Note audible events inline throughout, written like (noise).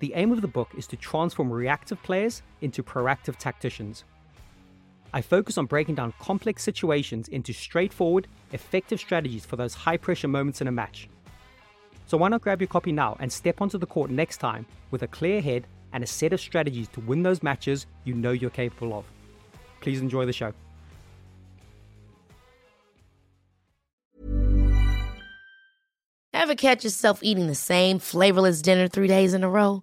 The aim of the book is to transform reactive players into proactive tacticians. I focus on breaking down complex situations into straightforward, effective strategies for those high pressure moments in a match. So why not grab your copy now and step onto the court next time with a clear head and a set of strategies to win those matches you know you're capable of. Please enjoy the show. Ever catch yourself eating the same flavorless dinner three days in a row?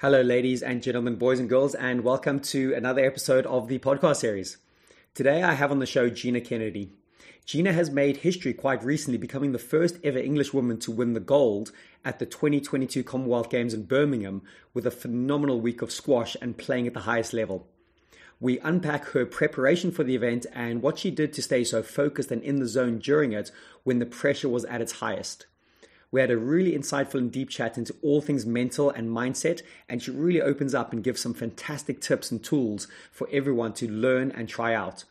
Hello, ladies and gentlemen, boys and girls, and welcome to another episode of the podcast series. Today I have on the show Gina Kennedy. Gina has made history quite recently, becoming the first ever English woman to win the gold at the 2022 Commonwealth Games in Birmingham with a phenomenal week of squash and playing at the highest level. We unpack her preparation for the event and what she did to stay so focused and in the zone during it when the pressure was at its highest. We had a really insightful and deep chat into all things mental and mindset, and she really opens up and gives some fantastic tips and tools for everyone to learn and try out.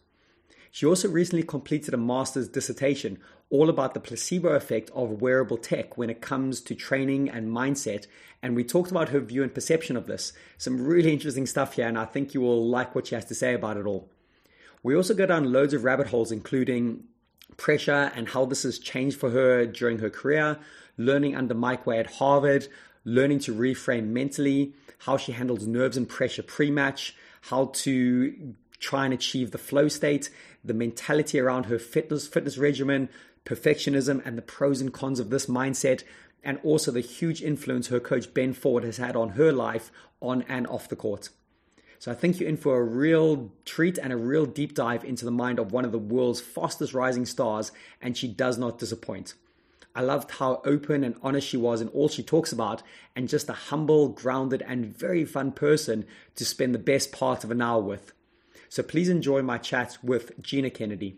She also recently completed a master's dissertation all about the placebo effect of wearable tech when it comes to training and mindset. And we talked about her view and perception of this. Some really interesting stuff here, and I think you will like what she has to say about it all. We also go down loads of rabbit holes, including pressure and how this has changed for her during her career, learning under Mike Way at Harvard, learning to reframe mentally, how she handles nerves and pressure pre match, how to try and achieve the flow state, the mentality around her fitness fitness regimen, perfectionism, and the pros and cons of this mindset, and also the huge influence her coach Ben Ford has had on her life on and off the court. So I think you're in for a real treat and a real deep dive into the mind of one of the world's fastest rising stars, and she does not disappoint. I loved how open and honest she was in all she talks about, and just a humble, grounded, and very fun person to spend the best part of an hour with. So please enjoy my chat with Gina Kennedy.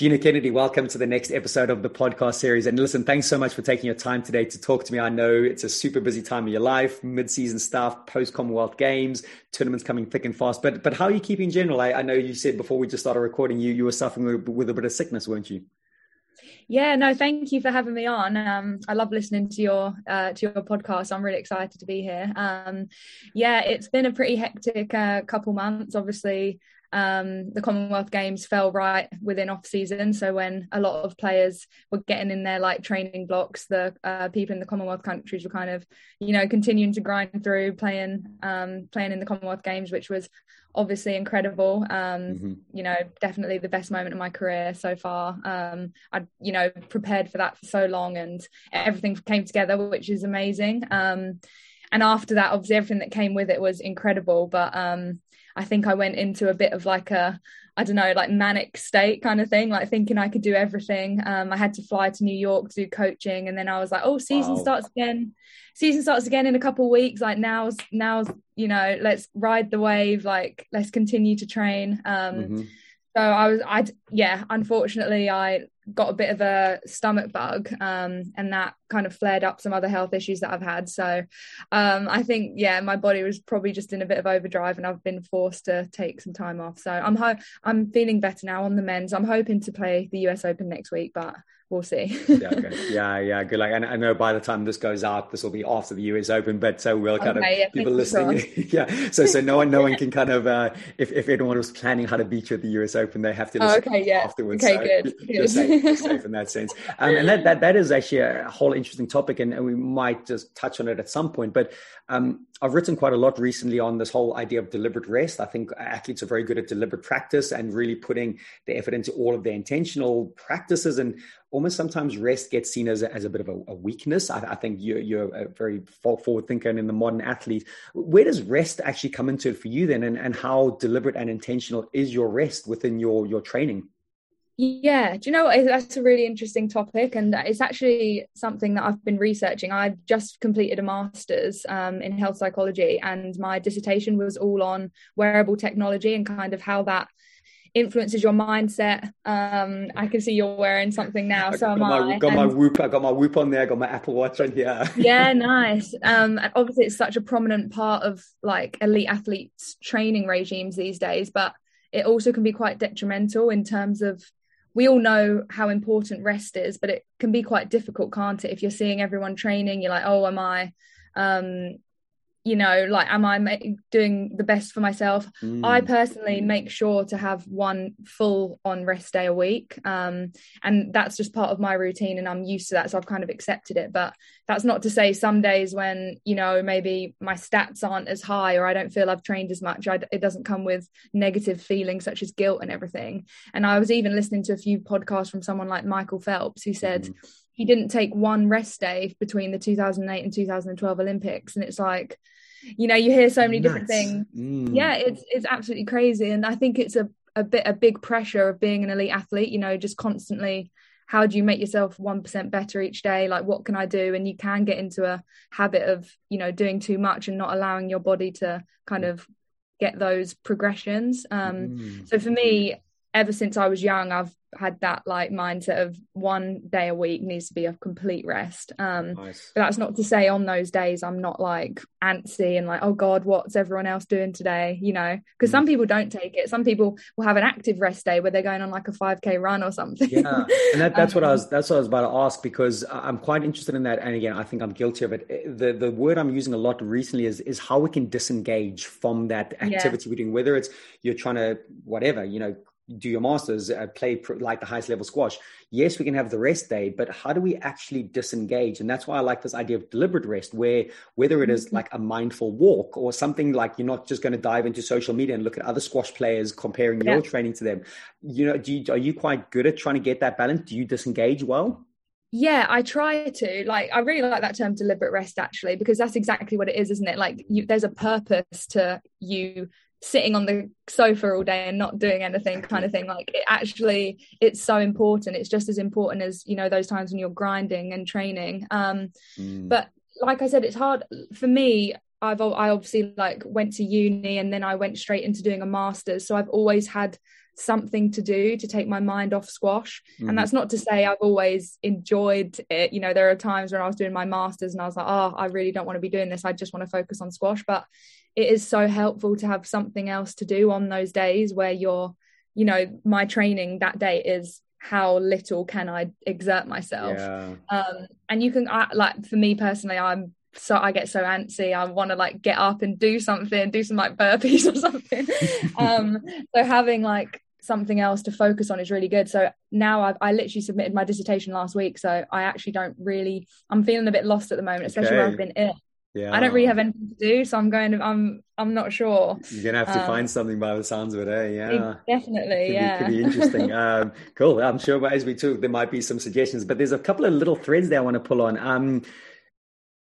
Gina Kennedy, welcome to the next episode of the podcast series. And listen, thanks so much for taking your time today to talk to me. I know it's a super busy time of your life, mid-season stuff, post Commonwealth Games, tournaments coming thick and fast. But but how are you keeping in general? I, I know you said before we just started recording, you you were suffering with, with a bit of sickness, weren't you? Yeah, no, thank you for having me on. Um, I love listening to your uh, to your podcast. I'm really excited to be here. Um, yeah, it's been a pretty hectic uh, couple months. Obviously, um, the Commonwealth Games fell right within off season. So when a lot of players were getting in their like training blocks, the uh, people in the Commonwealth countries were kind of, you know, continuing to grind through playing, um, playing in the Commonwealth Games, which was obviously incredible. Um, mm-hmm. You know, definitely the best moment of my career so far. Um, I, you know, prepared for that for so long, and everything came together, which is amazing. Um, and after that, obviously, everything that came with it was incredible. But um, I think I went into a bit of like a, I don't know, like manic state kind of thing, like thinking I could do everything. Um, I had to fly to New York to do coaching, and then I was like, oh, season wow. starts again. Season starts again in a couple of weeks. Like now's now's you know, let's ride the wave. Like let's continue to train. Um, mm-hmm. So I was, I yeah, unfortunately, I got a bit of a stomach bug, um, and that kind of flared up some other health issues that I've had. So um, I think, yeah, my body was probably just in a bit of overdrive, and I've been forced to take some time off. So I'm ho- I'm feeling better now on the men's. I'm hoping to play the US Open next week, but we'll see. yeah, yeah, yeah, good. luck. and I know by the time this goes out, this will be after the US Open, but so we'll kind okay, of yeah, people listening. (laughs) yeah, so so no one, no one (laughs) can kind of uh, if if anyone was planning how to beat you at the US Open, they have to listen oh, okay, yeah. afterwards. Okay, so good. You're, safe, you're safe (laughs) in that sense. Um, and that, that that is actually a whole interesting topic, and, and we might just touch on it at some point. But um, I've written quite a lot recently on this whole idea of deliberate rest. I think athletes are very good at deliberate practice and really putting the effort into all of their intentional practices. And almost sometimes rest gets seen as a, as a bit of a, a weakness. I, I, think you're, you're a very forward thinker and in the modern athlete. Where does rest actually come into it for you then? And, and how deliberate and intentional is your rest within your, your training? Yeah, do you know what? That's a really interesting topic, and it's actually something that I've been researching. I've just completed a master's um, in health psychology, and my dissertation was all on wearable technology and kind of how that influences your mindset. Um, I can see you're wearing something now, so am I. Got my Whoop. I got my Whoop on there. I got my Apple Watch on here. yeah, (laughs) nice. Um, obviously, it's such a prominent part of like elite athletes' training regimes these days, but it also can be quite detrimental in terms of we all know how important rest is, but it can be quite difficult, can't it? If you're seeing everyone training, you're like, oh, am I, um, you know like am i doing the best for myself mm. i personally make sure to have one full on rest day a week um, and that's just part of my routine and i'm used to that so i've kind of accepted it but that's not to say some days when you know maybe my stats aren't as high or i don't feel i've trained as much I, it doesn't come with negative feelings such as guilt and everything and i was even listening to a few podcasts from someone like michael phelps who said mm he didn't take one rest day between the 2008 and 2012 Olympics. And it's like, you know, you hear so many different things. Mm. Yeah, it's it's absolutely crazy. And I think it's a, a bit a big pressure of being an elite athlete, you know, just constantly how do you make yourself 1% better each day like what can i do and you can get into a habit of you know doing too much and not allowing your body to kind of get those progressions um mm. so for me ever since i was young i've had that like mindset of one day a week needs to be a complete rest. Um nice. but that's not to say on those days i'm not like antsy and like oh god what's everyone else doing today? You know? Because mm. some people don't take it. Some people will have an active rest day where they're going on like a 5k run or something. Yeah. And that, that's um, what i was (laughs) that's what i was about to ask because i'm quite interested in that. And again i think i'm guilty of it. The the word i'm using a lot recently is is how we can disengage from that activity yeah. we're doing whether it's you're trying to whatever you know do your masters, uh, play like the highest level squash. Yes, we can have the rest day, but how do we actually disengage? And that's why I like this idea of deliberate rest, where whether it is mm-hmm. like a mindful walk or something like you're not just going to dive into social media and look at other squash players, comparing yeah. your training to them. You know, do you, are you quite good at trying to get that balance? Do you disengage well? yeah i try to like i really like that term deliberate rest actually because that's exactly what it is isn't it like you, there's a purpose to you sitting on the sofa all day and not doing anything kind of thing. Like it actually it's so important. It's just as important as you know those times when you're grinding and training. Um mm. but like i said it's hard. For me i've i obviously like went to uni and then i went straight into doing a master's. So i've always had something to do to take my mind off squash. Mm. and that's not to say i've always enjoyed it. You know there are times when i was doing my masters and i was like oh i really don't want to be doing this. I just want to focus on squash. But it is so helpful to have something else to do on those days where you're you know my training that day is how little can i exert myself yeah. um and you can I, like for me personally i'm so I get so antsy. I want to like get up and do something, do some like burpees (laughs) or something. um, so having like something else to focus on is really good. So now I've, I literally submitted my dissertation last week. So I actually don't really, I'm feeling a bit lost at the moment, especially okay. where I've been ill. Yeah. I don't really have anything to do, so I'm going to, I'm, I'm not sure. You're going to have to um, find something by the sounds of it, eh? Yeah. Definitely. Could yeah. Be, could be interesting. (laughs) um, cool. I'm sure as we talk, there might be some suggestions, but there's a couple of little threads there I want to pull on. Um,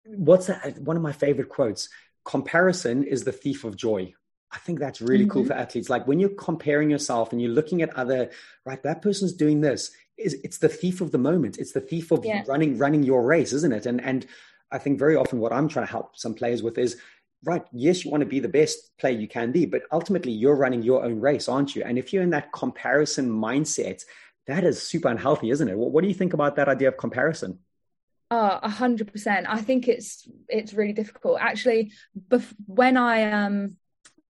what's that? One of my favorite quotes comparison is the thief of joy. I think that's really mm-hmm. cool for athletes. Like when you're comparing yourself and you're looking at other, right, that person's doing this. Is it's the thief of the moment. It's the thief of yeah. running running your race, isn't it? And and I think very often what I'm trying to help some players with is right, yes, you want to be the best player you can be, but ultimately you're running your own race, aren't you? And if you're in that comparison mindset, that is super unhealthy, isn't it? What, what do you think about that idea of comparison? Oh, a hundred percent. I think it's it's really difficult. Actually, bef- when I um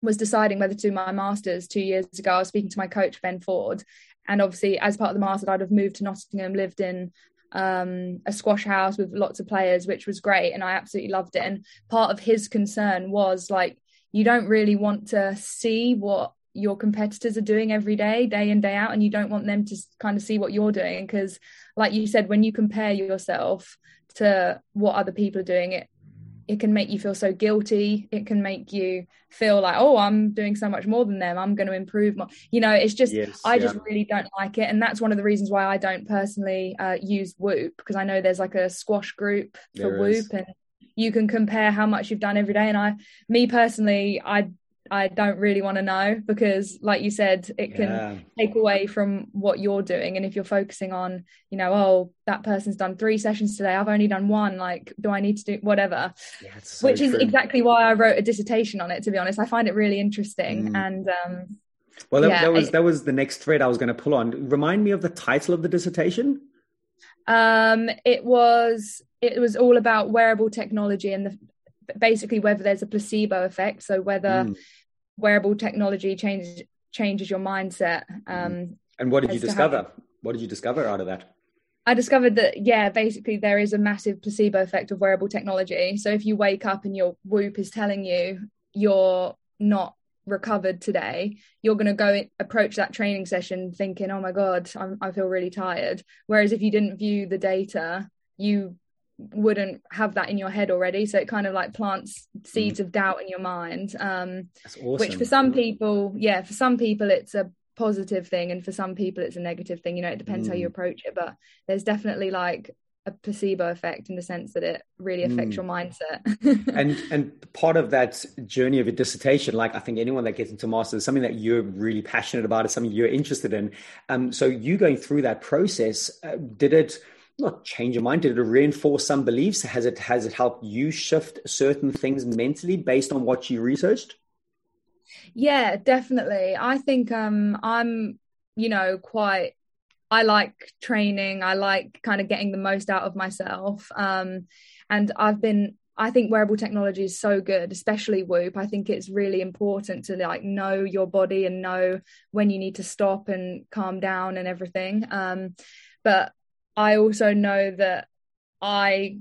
was deciding whether to do my masters two years ago, I was speaking to my coach Ben Ford, and obviously as part of the masters, I'd have moved to Nottingham, lived in um, a squash house with lots of players, which was great, and I absolutely loved it. And part of his concern was like, you don't really want to see what your competitors are doing every day, day in, day out, and you don't want them to kind of see what you're doing. Because, like you said, when you compare yourself to what other people are doing, it it can make you feel so guilty. It can make you feel like, oh, I'm doing so much more than them. I'm going to improve more. You know, it's just, yes, I yeah. just really don't like it. And that's one of the reasons why I don't personally uh, use Whoop because I know there's like a squash group for there Whoop is. and you can compare how much you've done every day. And I, me personally, I I don't really want to know because, like you said, it can yeah. take away from what you're doing. And if you're focusing on, you know, oh, that person's done three sessions today, I've only done one. Like, do I need to do whatever? Yeah, so Which is exactly why I wrote a dissertation on it. To be honest, I find it really interesting. Mm. And um, well, that, yeah, that was I, that was the next thread I was going to pull on. Remind me of the title of the dissertation. Um, it was it was all about wearable technology and the basically whether there's a placebo effect so whether mm wearable technology changes changes your mindset. Um, and what did you discover? What did you discover out of that? I discovered that yeah, basically there is a massive placebo effect of wearable technology. So if you wake up and your Whoop is telling you you're not recovered today, you're going to go approach that training session thinking, "Oh my god, I'm, I feel really tired." Whereas if you didn't view the data, you wouldn't have that in your head already so it kind of like plants seeds mm. of doubt in your mind um awesome. which for some people yeah for some people it's a positive thing and for some people it's a negative thing you know it depends mm. how you mm. approach it but there's definitely like a placebo effect in the sense that it really affects mm. your mindset (laughs) and and part of that journey of a dissertation like i think anyone that gets into masters is something that you're really passionate about is something you're interested in um so you going through that process uh, did it not change your mind? Did it reinforce some beliefs? Has it has it helped you shift certain things mentally based on what you researched? Yeah, definitely. I think um, I'm, you know, quite. I like training. I like kind of getting the most out of myself. Um, and I've been. I think wearable technology is so good, especially Whoop. I think it's really important to like know your body and know when you need to stop and calm down and everything. Um, but I also know that I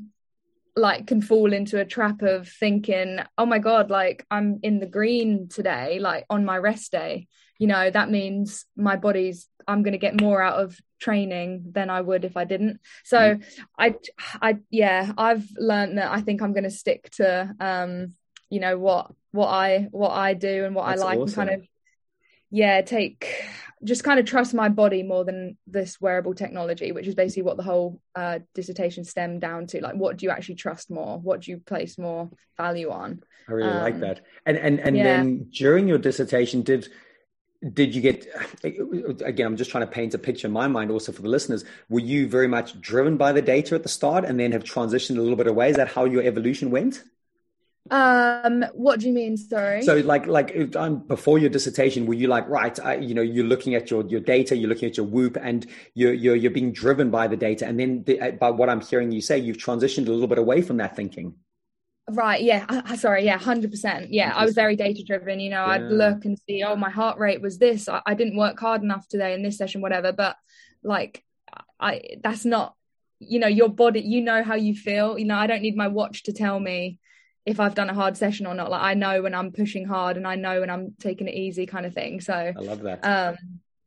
like can fall into a trap of thinking, oh my God, like I'm in the green today, like on my rest day. You know, that means my body's, I'm going to get more out of training than I would if I didn't. So mm. I, I, yeah, I've learned that I think I'm going to stick to, um, you know, what, what I, what I do and what That's I like awesome. and kind of, yeah, take, just kind of trust my body more than this wearable technology, which is basically what the whole uh, dissertation stemmed down to. Like, what do you actually trust more? What do you place more value on? I really um, like that. And and and yeah. then during your dissertation, did did you get again i'm just trying to paint a picture in my mind also for the listeners were you very much driven by the data at the start and then have transitioned a little bit away is that how your evolution went um, what do you mean? Sorry. So, like, like um, before your dissertation, were you like, right? I, you know, you're looking at your your data, you're looking at your Whoop, and you're you're you're being driven by the data, and then the, uh, by what I'm hearing you say, you've transitioned a little bit away from that thinking. Right. Yeah. I, sorry. Yeah. Hundred percent. Yeah. I was very data driven. You know, yeah. I'd look and see, oh, my heart rate was this. I, I didn't work hard enough today in this session, whatever. But like, I that's not you know your body you know how you feel you know i don't need my watch to tell me if i've done a hard session or not. Like i know when i'm pushing hard and i know when i'm taking it easy kind of thing. So i love that. um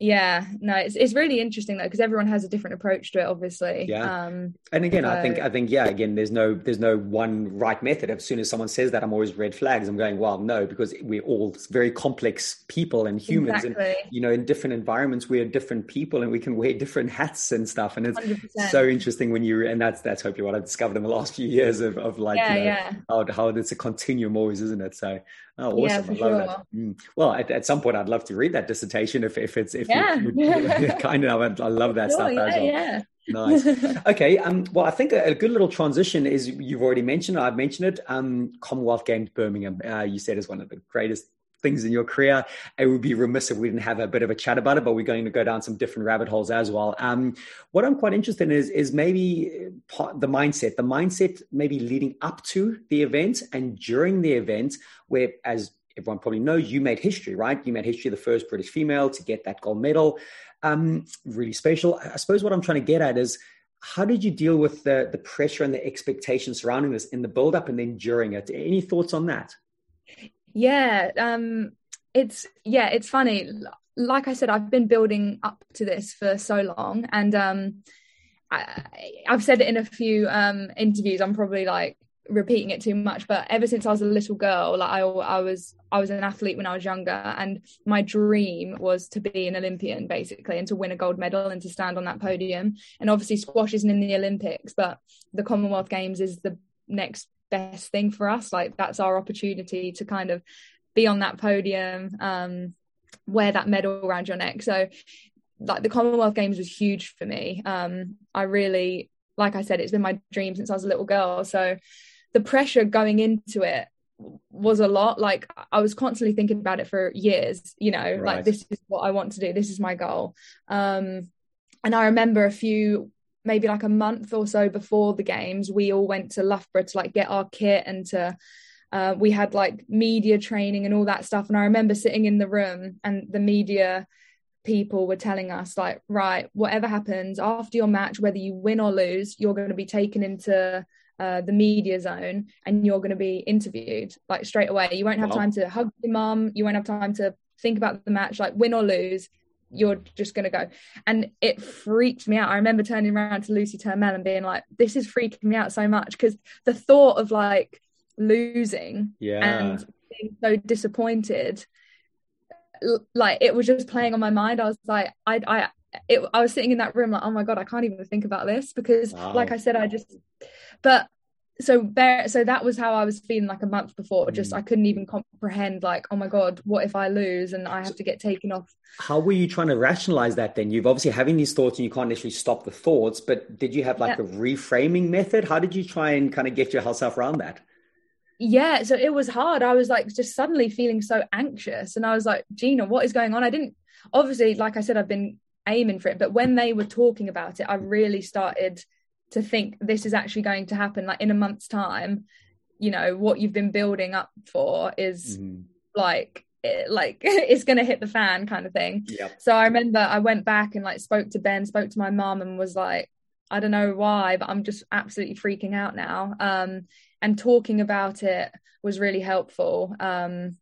yeah no it's, it's really interesting though because everyone has a different approach to it obviously yeah um and again so... i think i think yeah again there's no there's no one right method as soon as someone says that i'm always red flags i'm going well no because we're all very complex people and humans exactly. and you know in different environments we're different people and we can wear different hats and stuff and it's 100%. so interesting when you and that's that's hopefully what i've discovered in the last few years of, of like yeah, you know, yeah. how, how it's a continuum always isn't it so Oh, awesome! Yeah, I love sure. that. Mm. Well, at, at, some point, I'd love to read that dissertation if if it's if yeah. you, (laughs) (laughs) kind of. I love that sure, stuff. Yeah, well. yeah. nice. (laughs) Okay. Um, well, I think a, a, good little transition is you've already mentioned. I've mentioned it. Um, Commonwealth Games Birmingham. Uh, you said is one of the greatest things in your career. It would be remiss if we didn't have a bit of a chat about it, but we're going to go down some different rabbit holes as well. Um, what I'm quite interested in is, is maybe the mindset, the mindset maybe leading up to the event and during the event, where as everyone probably knows, you made history, right? You made history, the first British female to get that gold medal. Um, really special. I suppose what I'm trying to get at is how did you deal with the, the pressure and the expectations surrounding this in the build up and then during it? Any thoughts on that? Yeah, um, it's yeah, it's funny. Like I said, I've been building up to this for so long, and um, I, have said it in a few um, interviews. I'm probably like repeating it too much, but ever since I was a little girl, like I, I was, I was an athlete when I was younger, and my dream was to be an Olympian, basically, and to win a gold medal and to stand on that podium. And obviously, squash isn't in the Olympics, but the Commonwealth Games is the next best thing for us. Like that's our opportunity to kind of be on that podium um wear that medal around your neck. So like the commonwealth games was huge for me. Um i really like i said it's been my dream since i was a little girl. So the pressure going into it was a lot. Like i was constantly thinking about it for years you know right. like this is what i want to do. This is my goal. Um and i remember a few maybe like a month or so before the games, we all went to Loughborough to like get our kit and to uh, we had like media training and all that stuff. And I remember sitting in the room and the media people were telling us like, right, whatever happens after your match, whether you win or lose, you're going to be taken into uh, the media zone and you're going to be interviewed like straight away. You won't have time to hug your mum. You won't have time to think about the match, like win or lose you're just going to go. And it freaked me out. I remember turning around to Lucy Turmel and being like, this is freaking me out so much because the thought of like losing yeah. and being so disappointed, like it was just playing on my mind. I was like, I, I, it, I was sitting in that room like, oh my God, I can't even think about this because, wow. like I said, I just, but so there so that was how i was feeling like a month before just mm. i couldn't even comprehend like oh my god what if i lose and i have to get taken off? how were you trying to rationalize that then? You've obviously having these thoughts and you can't necessarily stop the thoughts but did you have like yeah. a reframing method? How did you try and kind of get yourself around that? Yeah so it was hard. I was like just suddenly feeling so anxious and i was like gina what is going on? I didn't obviously like i said i've been aiming for it but when they were talking about it i really started to think this is actually going to happen like in a month's time you know what you've been building up for is mm-hmm. like it, like (laughs) it's going to hit the fan kind of thing yep. so i remember i went back and like spoke to ben spoke to my mom and was like i don't know why but i'm just absolutely freaking out now um and talking about it was really helpful um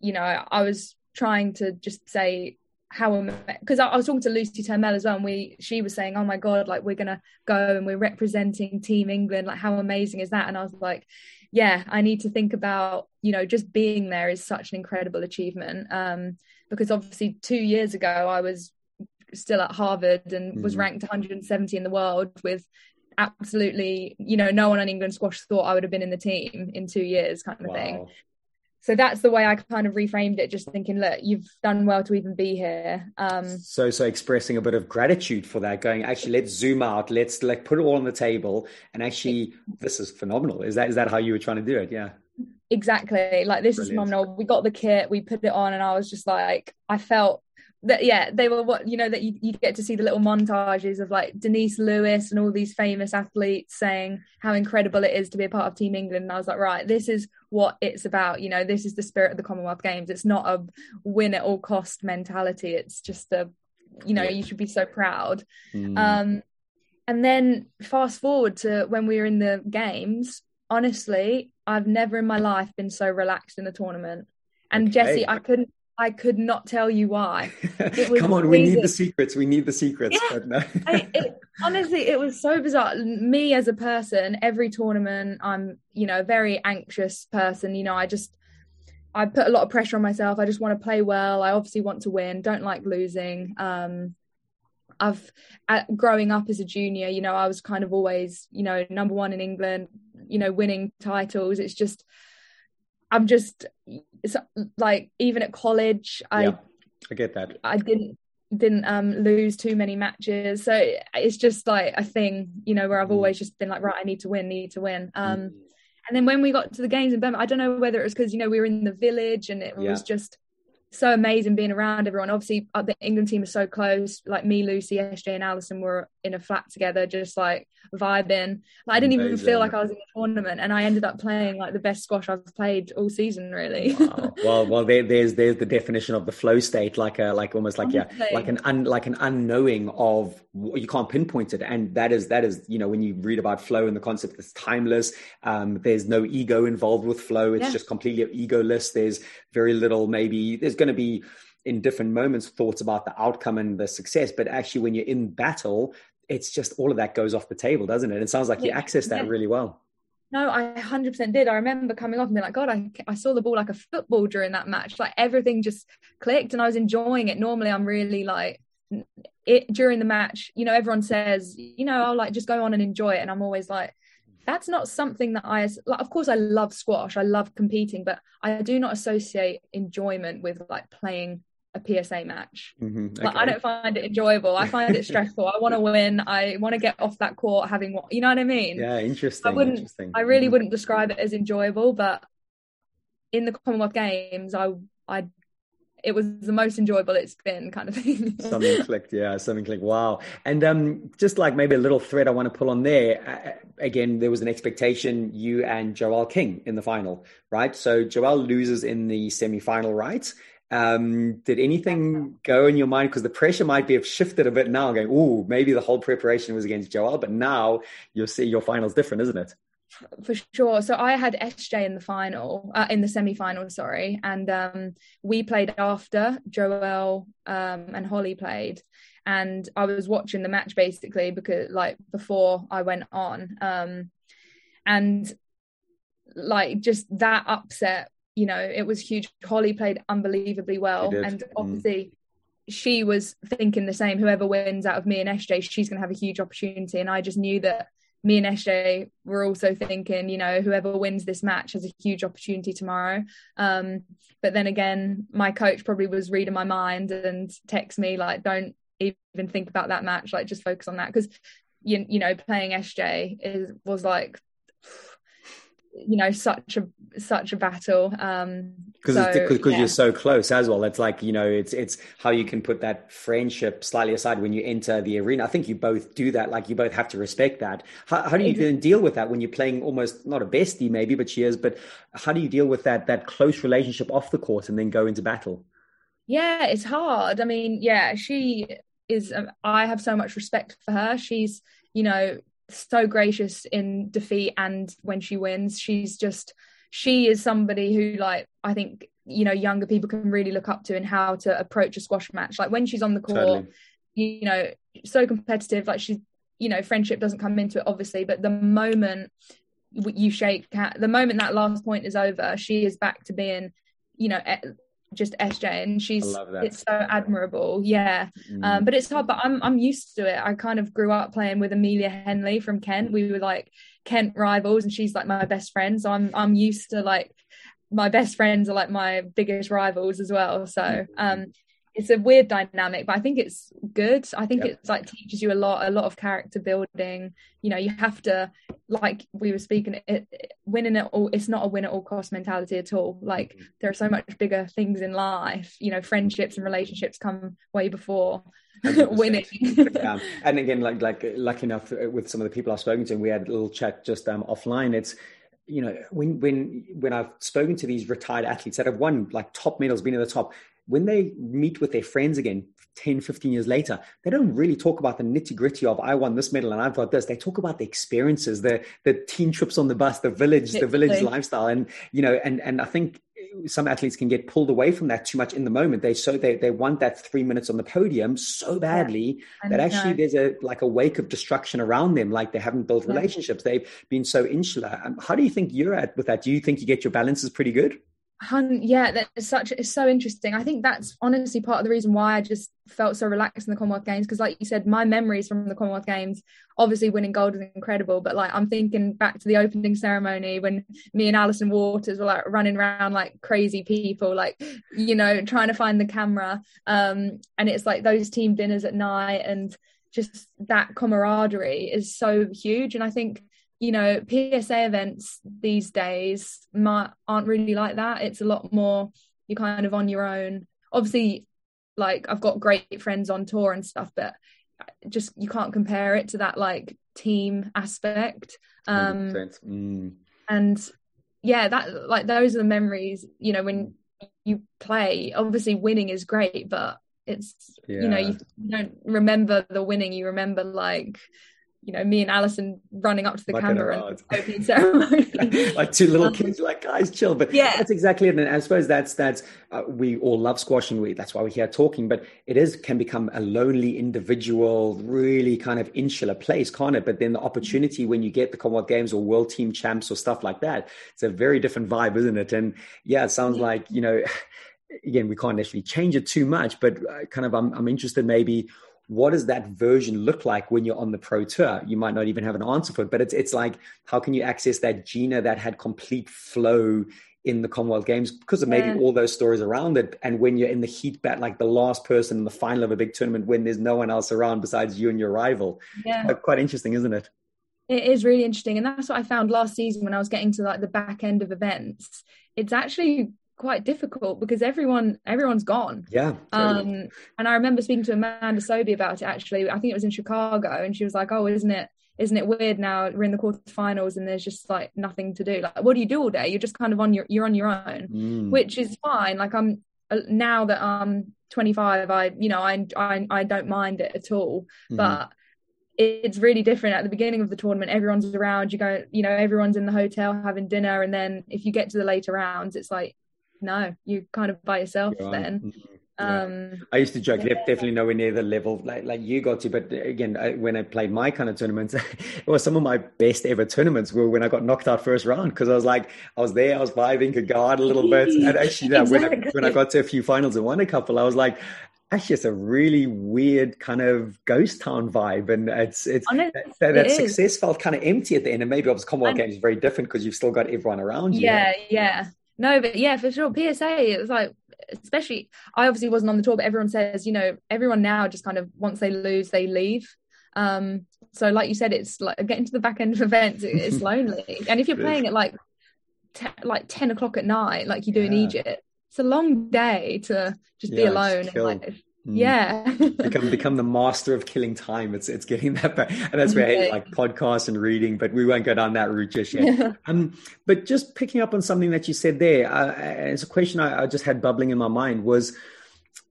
you know i was trying to just say how because I, I, was talking to Lucy Turmel as well, and we she was saying, "Oh my god, like we're gonna go and we're representing Team England. Like how amazing is that?" And I was like, "Yeah, I need to think about you know just being there is such an incredible achievement." Um, because obviously two years ago I was still at Harvard and mm. was ranked 170 in the world with absolutely you know no one on England squash thought I would have been in the team in two years kind of wow. thing so that's the way I kind of reframed it, just thinking, look, you've done well to even be here. Um, so, so expressing a bit of gratitude for that, going, actually, let's zoom out, let's like put it all on the table, and actually, this is phenomenal. Is that is that how you were trying to do it? Yeah, exactly. Like this Brilliant. is phenomenal. We got the kit, we put it on, and I was just like, I felt that yeah they were what you know that you, you get to see the little montages of like denise lewis and all these famous athletes saying how incredible it is to be a part of team england and i was like right this is what it's about you know this is the spirit of the commonwealth games it's not a win at all cost mentality it's just a you know you should be so proud mm. um and then fast forward to when we were in the games. Honestly, I've never in my life been so relaxed in a tournament. And okay. Jesse, I couldn't I could not tell you why. (laughs) Come on, amazing. we need the secrets. We need the secrets. Yeah. No. (laughs) I, it, honestly, it was so bizarre. Me as a person, every tournament, I'm, you know, a very anxious person. You know, I just, I put a lot of pressure on myself. I just want to play well. I obviously want to win. Don't like losing. Um, I've at, growing up as a junior, you know, I was kind of always, you know, number one in England, you know, winning titles. It's just I'm just like even at college, I yeah, I get that. I didn't didn't um lose too many matches, so it's just like a thing, you know, where I've mm. always just been like, right, I need to win, need to win. Um, mm. and then when we got to the games in Birmingham, I don't know whether it was because you know we were in the village and it yeah. was just so amazing being around everyone. Obviously, uh, the England team is so close. Like me, Lucy, SJ, and Alison were in a flat together, just like vibing. Like, I didn't amazing. even feel like I was in a tournament, and I ended up playing like the best squash I've played all season, really. Wow. well, well, there, there's there's the definition of the flow state, like a like almost like yeah, like an un, like an unknowing of you can't pinpoint it, and that is that is you know when you read about flow and the concept, it's timeless. Um, there's no ego involved with flow; it's yeah. just completely egoless. There's very little maybe. There's going to be in different moments thoughts about the outcome and the success but actually when you're in battle it's just all of that goes off the table doesn't it it sounds like you access that really well no, I 100% did. I remember coming off and being like, God, I, I saw the ball like a football during that match. Like everything just clicked and I was enjoying it. Normally, I'm really like, it during the match, you know, everyone says, you know, I'll like just go on and enjoy it. And I'm always like, that's not something that I like. Of course, I love squash, I love competing, but I do not associate enjoyment with like playing a PSA match. Mm-hmm. Okay. Like I don't find it enjoyable. I find it stressful. I want to win. I want to get off that court having what you know what I mean. Yeah, interesting. I wouldn't. Interesting. I really mm-hmm. wouldn't describe it as enjoyable, but in the Commonwealth Games, I I it was the most enjoyable it's been kind of thing (laughs) something clicked yeah something clicked wow and um just like maybe a little thread i want to pull on there uh, again there was an expectation you and joelle king in the final right so joelle loses in the semi-final right um, did anything go in your mind? Because the pressure might be have shifted a bit now, going, oh, maybe the whole preparation was against Joelle, but now you'll see your final's different, isn't it? for sure. So I had SJ in the final, uh, in the semi-final, sorry, and um, we played after Joelle um, and Hollie played, and I was watching the match basically because like before I went on, um, and like just that upset, you know, it was huge. Hollie played unbelievably well, and mm. obviously. Mm. She was thinking the same. Whoever wins out of me and SJ, she's going to have a huge opportunity. And I just knew that me and SJ were also thinking, you know, whoever wins this match has a huge opportunity tomorrow. Um, but then again, my coach probably was reading my mind and text me like, don't even think about that match, like just focus on that because you you know playing SJ is was like you know such a such a battle um because so, because yeah. you're so close as well. It's like you know it's it's how you can put that friendship slightly aside when you enter the arena. I think you both do that like you both have to respect that. How, how do you then deal with that when you're playing almost not a bestie maybe but she is but how do you deal with that that close relationship off the court and then go into battle? Yeah it's hard. I mean yeah she is um, i have so much respect for her. She's you know so gracious in defeat and when she wins she's just she is somebody who like i think you know younger people can really look up to in how to approach a squash match like when she's on the court totally. you know so competitive like she's you know friendship doesn't come into it obviously but the moment you shake the moment that last point is over she is back to being you know just SJ and she's it's so admirable. Yeah. Mm. um, but it's hard but I'm I'm used to it. I kind of grew up playing with Amelia Henley from Kent. We were like Kent rivals and she's like my best friend. So I'm I'm used to like my best friends are like my biggest rivals as well. So mm-hmm. um it's a weird dynamic but i think it's good. I think yep. it's like teaches you a lot a lot of character building. You know you have to like we were speaking it, winning it all it's not a win at all cost mentality at all like mm-hmm. there are so much bigger things in life you know friendships and relationships come way before (laughs) winning (laughs) yeah. and again like like lucky enough uh, with some of the people i've spoken to and we had a little chat just um offline it's you know when when when i've spoken to these retired athletes that have won like top medals been in the top when they meet with their friends again, 10, 15 years later, they don't really talk about the nitty gritty of I won this medal and I've got this. They talk about the experiences, the the teen trips on the bus, the village, the village lifestyle. And, you know, and, and I think some athletes can get pulled away from that too much in the moment. They so they, they want that three minutes on the podium so badly yeah. that actually there's a like a wake of destruction around them, like they haven't built relationships. Yeah. They've been so insular. Um, how do you think you're at with that? Do you think you get your balances pretty good? Yeah that's such it's so interesting. I think that's honestly part of the reason why i just felt so relaxed in the commonwealth games because like you said my memories from the commonwealth games obviously winning gold is incredible but like i'm thinking back to the opening ceremony when me and alison waters were like running around like crazy people like you know trying to find the camera. Um and it's like those team dinners at night and just that camaraderie is so huge. And i think you know psa events these days might, aren't really like that. It's a lot more you're kind of on your own. Obviously like i've got great friends on tour and stuff but just you can't compare it to that like team aspect. Um mm. and yeah that like those are the memories you know when you play. Obviously winning is great but it's yeah. you know you don't remember the winning you remember like you know, me and Alison running up to the like camera and (laughs) opening ceremony. (laughs) like two little kids, like guys, chill. But yeah, that's exactly it. And I suppose that's that's uh, we all love squash, and we that's why we're here talking. But it is can become a lonely individual, really kind of insular place, can't it? But then the opportunity when you get the Commonwealth Games or World Team Champs or stuff like that, it's a very different vibe, isn't it? And yeah, it sounds yeah. like you know. (laughs) Again, we can't actually change it too much, but uh, kind of I'm, I'm interested maybe what does that version look like when you're on the pro tour? You might not even have an answer for it, but it's it's like how can you access that Gina that had complete flow in the Commonwealth Games because of maybe yeah. all those stories around it. And when you're in the heat bat, like the last person in the final of a big tournament, when there's no one else around besides you and your rival, yeah, quite, quite interesting, isn't it? It is really interesting, and that's what I found last season when I was getting to like the back end of events. It's actually quite difficult because everyone everyone's gone. Yeah. Totally. Um, and I remember speaking to Amanda Sobhy about it actually. I think it was in Chicago, and she was like, "Oh, isn't it? Isn't it weird now? We're in the quarterfinals, and there's just like nothing to do. Like, what do you do all day? You're just kind of on your you're on your own, mm. which is fine. Like I'm uh, now that I'm 25, I you know I I I don't mind it at all, mm. but it's really different at the beginning of the tournament everyone's around you go you know everyone's in the hotel having dinner and then if you get to the later rounds it's like no, you're kind of by yourself then. Mm-hmm. Yeah. Um, I used to joke, yeah. definitely nowhere near the level like, like you got to. But again, I, when I played my kind of tournaments, (laughs) it was some of my best ever tournaments were when I got knocked out first round because I was like, I was there, I was vibing, could go out a little bit. And (laughs) actually, exactly. when, I, when I got to a few finals and won a couple, I was like, actually it's a really weird kind of ghost town vibe and it's it's Honestly, that, that it success is. felt kind of empty at the end and maybe obviously commonwealth games is very different because you've still got everyone around you yeah yeah no, but yeah, for sure. PSA, it was like, especially, I obviously wasn't on the tour, but everyone says, you know, everyone now just kind of once they lose, they leave. Um, so like you said, it's like getting to the back end of events, it's (laughs) lonely. and if you're playing at like, like 10 o'clock at night, like you do yeah. in Egypt, it's a long day to just yeah, be alone and like Mm. Yeah. become become the master of killing time. It's it's getting that back. And that's where I like podcasts and reading, but we won't go down that route just yet. (laughs) um, but just picking up on something that you said there, uh, it's a question I, I just had bubbling in my mind was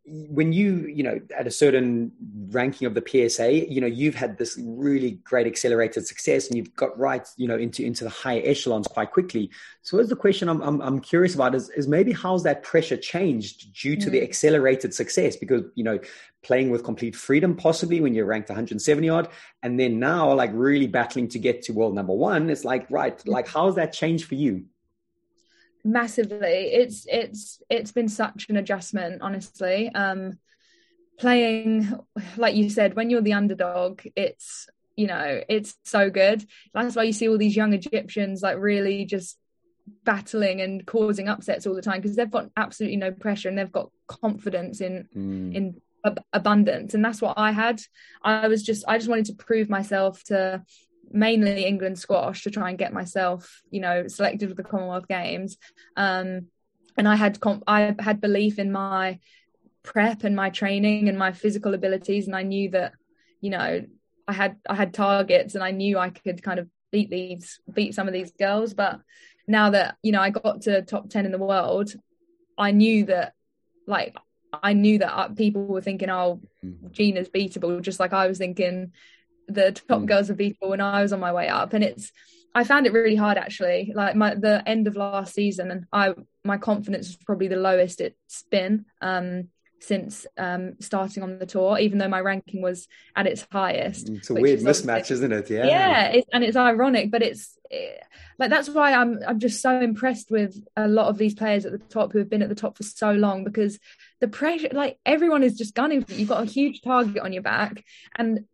when you you know at a certain ranking of the PSA you know you've had this really great accelerated success and you've got right you know into into the higher echelons quite quickly. So what's the question I'm, I'm, I'm curious about is, is maybe how's that pressure changed due to mm. the accelerated success? Because you know playing with complete freedom possibly when you're ranked 170 odd and then now like really battling to get to world number one it's like right like how's that changed for you massively. It's it's it's been such an adjustment honestly. Um playing like you said when you're the underdog it's you know it's so good. That's why you see all these young egyptians like really just battling and causing upsets all the time because they've got absolutely no pressure and they've got confidence in mm. in ab- abundance. And that's what i had. I was just i just wanted to prove myself to mainly England squash to try and get myself, you know, selected for the Commonwealth Games. Um, and I had comp- I had belief in my prep and my training and my physical abilities, and I knew that, you know, I had I had targets, and I knew I could kind of beat these beat some of these girls. But now that you know I got to top ten in the world, I knew that like I knew that uh, people were thinking, "Oh, mm. Gina's beatable," just like I was thinking the top mm. girls are beatable when I was on my way up. And it's I found it really hard actually. Like my the end of last season, and I my confidence was probably the lowest it's been um, since um, starting on the tour. Even though my ranking was at its highest. It's a weird is mismatch, isn't it? Yeah, yeah, it's, and it's ironic, but it's it, like that's why I'm I'm just so impressed with a lot of these players at the top who have been at the top for so long because the pressure, like everyone is just gunning. for You've got a huge target on your back, and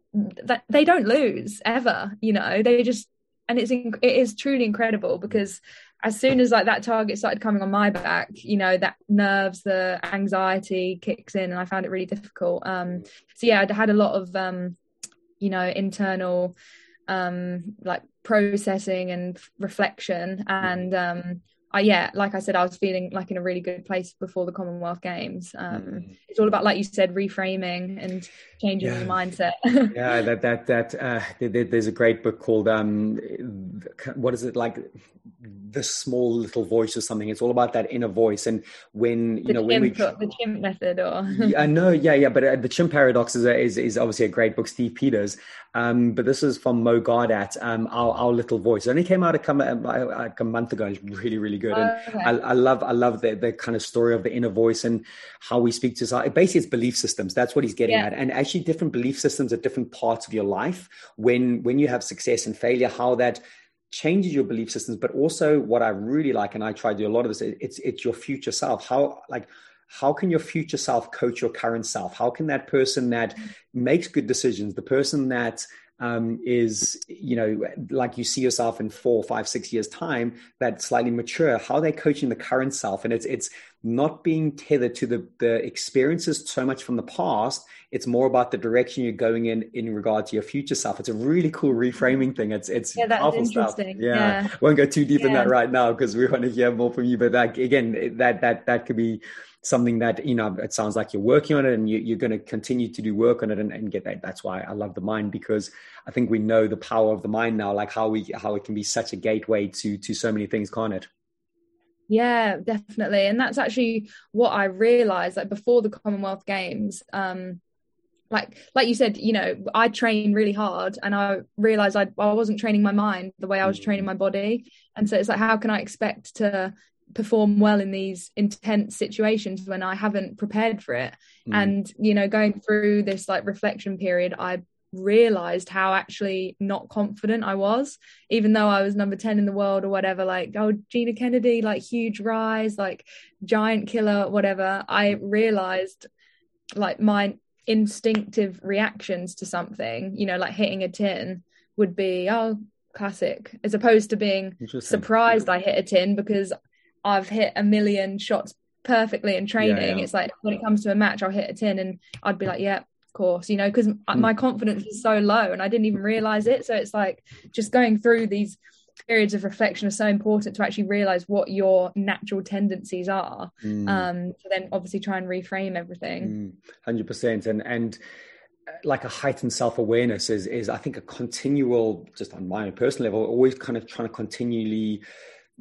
that they don't lose ever. You know, they just and it's it is truly incredible because as soon as like that target started coming on my back you know that nerves the anxiety kicks in and i found it really difficult um so yeah i had a lot of um you know internal um like processing and reflection and um I, yeah, like I said, I was feeling like in a really good place before the Commonwealth Games. Um, mm. It's all about, like you said, reframing and changing yeah. your mindset. (laughs) yeah, that that that uh, there's a great book called um, what is it like? The small little voice or something. It's all about that inner voice, and when you the know when we the chimp method, or I know, yeah, yeah, but uh, the chimp paradox is, is is obviously a great book. Steve Peters, um, but this is from Mo Gawdat, um, our, our little voice. It only came out a, like a month ago. It's really, really good. And okay. I, I, love, I love the, the kind of story of the inner voice and how we speak to society. Basically, it's belief systems. That's what he's getting yeah. at. And actually, different belief systems at different parts of your life. When when you have success and failure, how that changes your belief systems. But also, what I really like, and I try to do a lot of this, it's it's your future self. How like how can your future self coach your current self? How can that person that mm-hmm. makes good decisions, the person that um, is, you know, like you see yourself in four, five, six years time, that slightly mature, how they're they coaching the current self? And it's, it's not being tethered to the, the experiences so much from the past. It's more about the direction you're going in, in regard to your future self. It's a really cool reframing thing. It's, it's yeah, that's powerful stuff. Yeah. yeah. Won't go too deep yeah. in that right now because we want to hear more from you, but that, again, that, that, that could be, something that you know it sounds like you're working on it and you, are going to continue to do work on it and, and, get that. That's why i love the mind because i think we know the power of the mind now like how we how it can be such a gateway to to so many things can't it? Yeah definitely. And that's actually what i realized like before the commonwealth games um like like you said you know i train really hard and i realized I, I wasn't training my mind the way i was training my body. And so it's like how can i expect to perform well in these intense situations when I haven't prepared for it. Mm. And, you know, going through this like reflection period, I realized how actually not confident I was, even though I was number 10 in the world or whatever, like, oh, Gina Kennedy, like huge rise, like giant killer, whatever. I realized like my instinctive reactions to something, you know, like hitting a tin would be, oh, classic, as opposed to being surprised I hit a tin because I've hit a million shots perfectly in training. Yeah, yeah. It's like when it comes to a match, I'll hit a tin and I'd be like, yeah, of course, you know, because mm. my confidence is so low and I didn't even realize it. So it's like just going through these periods of reflection are so important to actually realize what your natural tendencies are. Mm. Um, to then obviously try and reframe everything. Mm, hundred percent. And and uh, like a heightened self-awareness is is I think a continual, just on my own personal level, always kind of trying to continually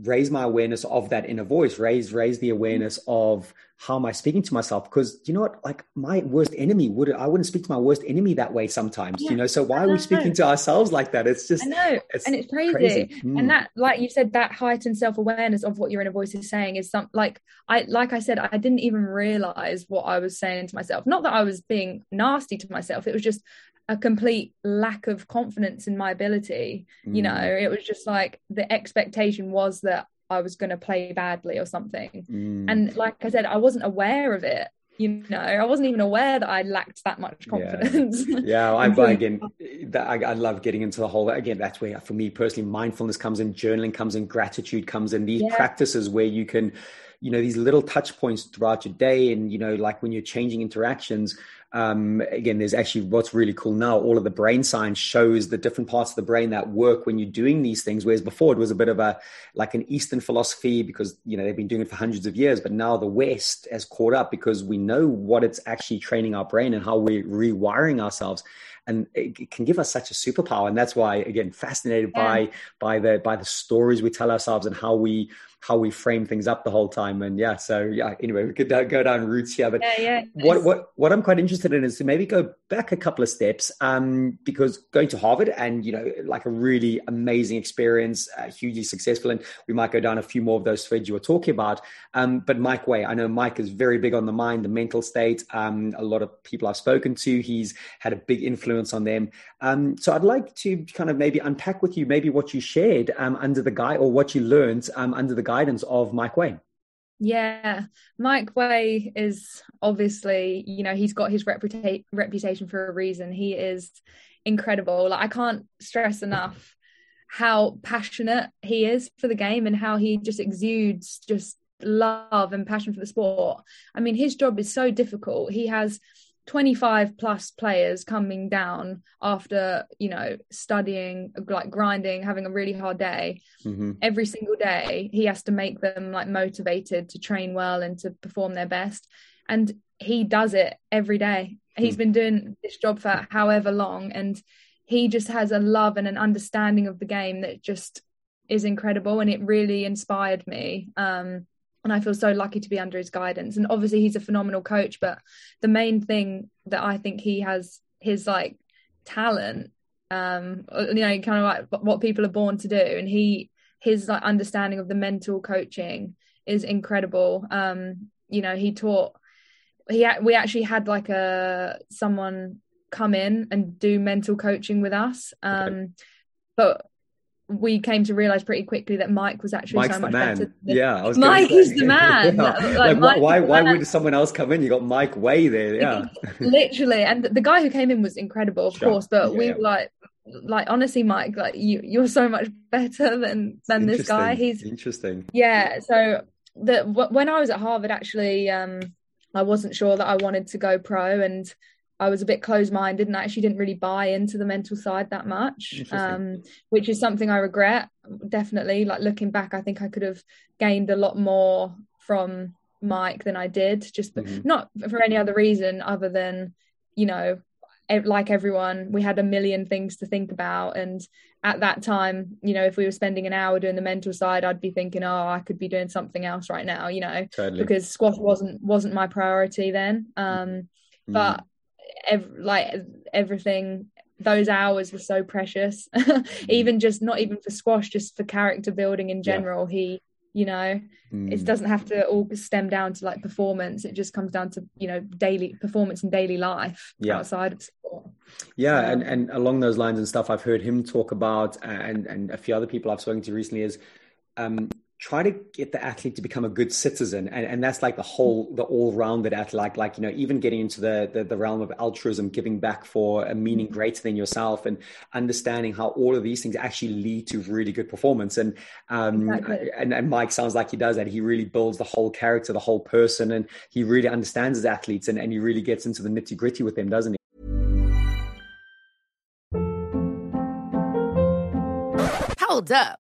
raise my awareness of that inner voice raise raise the awareness of how am i speaking to myself? Because you know what? Like my worst enemy would i wouldn't speak to my worst enemy that way sometimes yeah, you know? So why are we speaking to ourselves like that? It's just i know it's and it's crazy, crazy. Mm. and that like you said that heightened self-awareness of what your inner voice is saying is some like i like i said i didn't even realize what i was saying to myself. Not that i was being nasty to myself it was just a complete lack of confidence in my ability. Mm. You know, it was just like the expectation was that I was going to play badly or something. Mm. And like I said, I wasn't aware of it. You know, I wasn't even aware that I lacked that much confidence. (laughs) Yeah, (laughs) yeah I'm again. That, I, I love getting into the whole. Again, that's where for me personally, mindfulness comes in, journaling comes in, gratitude comes in. These yeah. practices where you can you know these little touch points throughout your day and you know like when you're changing interactions um, again, there's actually what's really cool now. All of the brain science shows the different parts of the brain that work when you're doing these things. Whereas before it was a bit of a like an Eastern philosophy because you know they've been doing it for hundreds of years. But now the West has caught up because we know what it's actually training our brain and how we're rewiring ourselves and it can give us such a superpower and that's why again fascinated yeah. by by the by the stories we tell ourselves and how we how we frame things up the whole time. And yeah, so yeah, anyway, we could go down routes here. But yeah, yeah. what what what I'm quite interested in is to maybe go back a couple of steps, um, because going to Harvard and you know, like a really amazing experience, uh, hugely successful, and we might go down a few more of those threads you were talking about. Um, but Mike Way, I know Mike is very big on the mind, the mental state. Um, a lot of people I've spoken to, he's had a big influence on them. Um, so I'd like to kind of maybe unpack with you maybe what you shared um, under the guy or what you learned um, under the guidance of Mike Way. Yeah, Mike Way is obviously, you know, he's got his reputa- reputation for a reason. He is incredible. Like I can't stress enough how passionate he is for the game and how he just exudes just love and passion for the sport. I mean, his job is so difficult. He has 25 plus players coming down after you know studying like grinding having a really hard day mm-hmm. every single day he has to make them like motivated to train well and to perform their best and he does it every day he's mm. been doing this job for however long and he just has a love and an understanding of the game that just is incredible and it really inspired me um and I feel so lucky to be under his guidance. And obviously, he's a phenomenal coach. But the main thing that I think he has his like talent, um, you know, kind of like what people are born to do, and he his like understanding of the mental coaching is incredible. Um, you know, he taught he we actually had like a someone come in and do mental coaching with us. Um, but we came to realize pretty quickly that Mike was actually Mike's so much man. better. yeah, Mike is the man. yeah. like, like why why man. would someone else come in? You got Mike Way there. Yeah, (laughs) literally. And the guy who came in was incredible, of sure. course. But yeah. we were like, like honestly, Mike, like you you're so much (laughs) better than than this guy. He's interesting. Yeah. So the when I was at Harvard, actually, um, I wasn't sure that I wanted to go pro and I was a bit closed minded and I actually didn't really buy into the mental side that much, um, which is something I regret. Definitely, like looking back, I think I could have gained a lot more from Mike than I did, just mm-hmm. not for any other reason other than, you know, like everyone, we had a million things to think about. And at that time, you know, if we were spending an hour doing the mental side, I'd be thinking, oh, I could be doing something else right now, you know, totally. because squash wasn't wasn't my priority then. Um, mm. But ev- like everything those hours were so precious (laughs) mm. even just not even for squash just for character building in general yeah. he you know mm. it doesn't have to all stem down to like performance it just comes down to you know daily performance in daily life yeah. outside of sport yeah um, and and along those lines and stuff i've heard him talk about and and a few other people i've spoken to recently is um try to get the athlete to become a good citizen and, and that's like the whole the all-rounded athlete like, like you know even getting into the, the, the realm of altruism giving back for a meaning greater than yourself and understanding how all of these things actually lead to really good performance. And um exactly. and, and mike sounds like he does that. He really builds the whole character the whole person and he really understands his athletes and, and he really gets into the nitty-gritty with them doesn't he? Hold up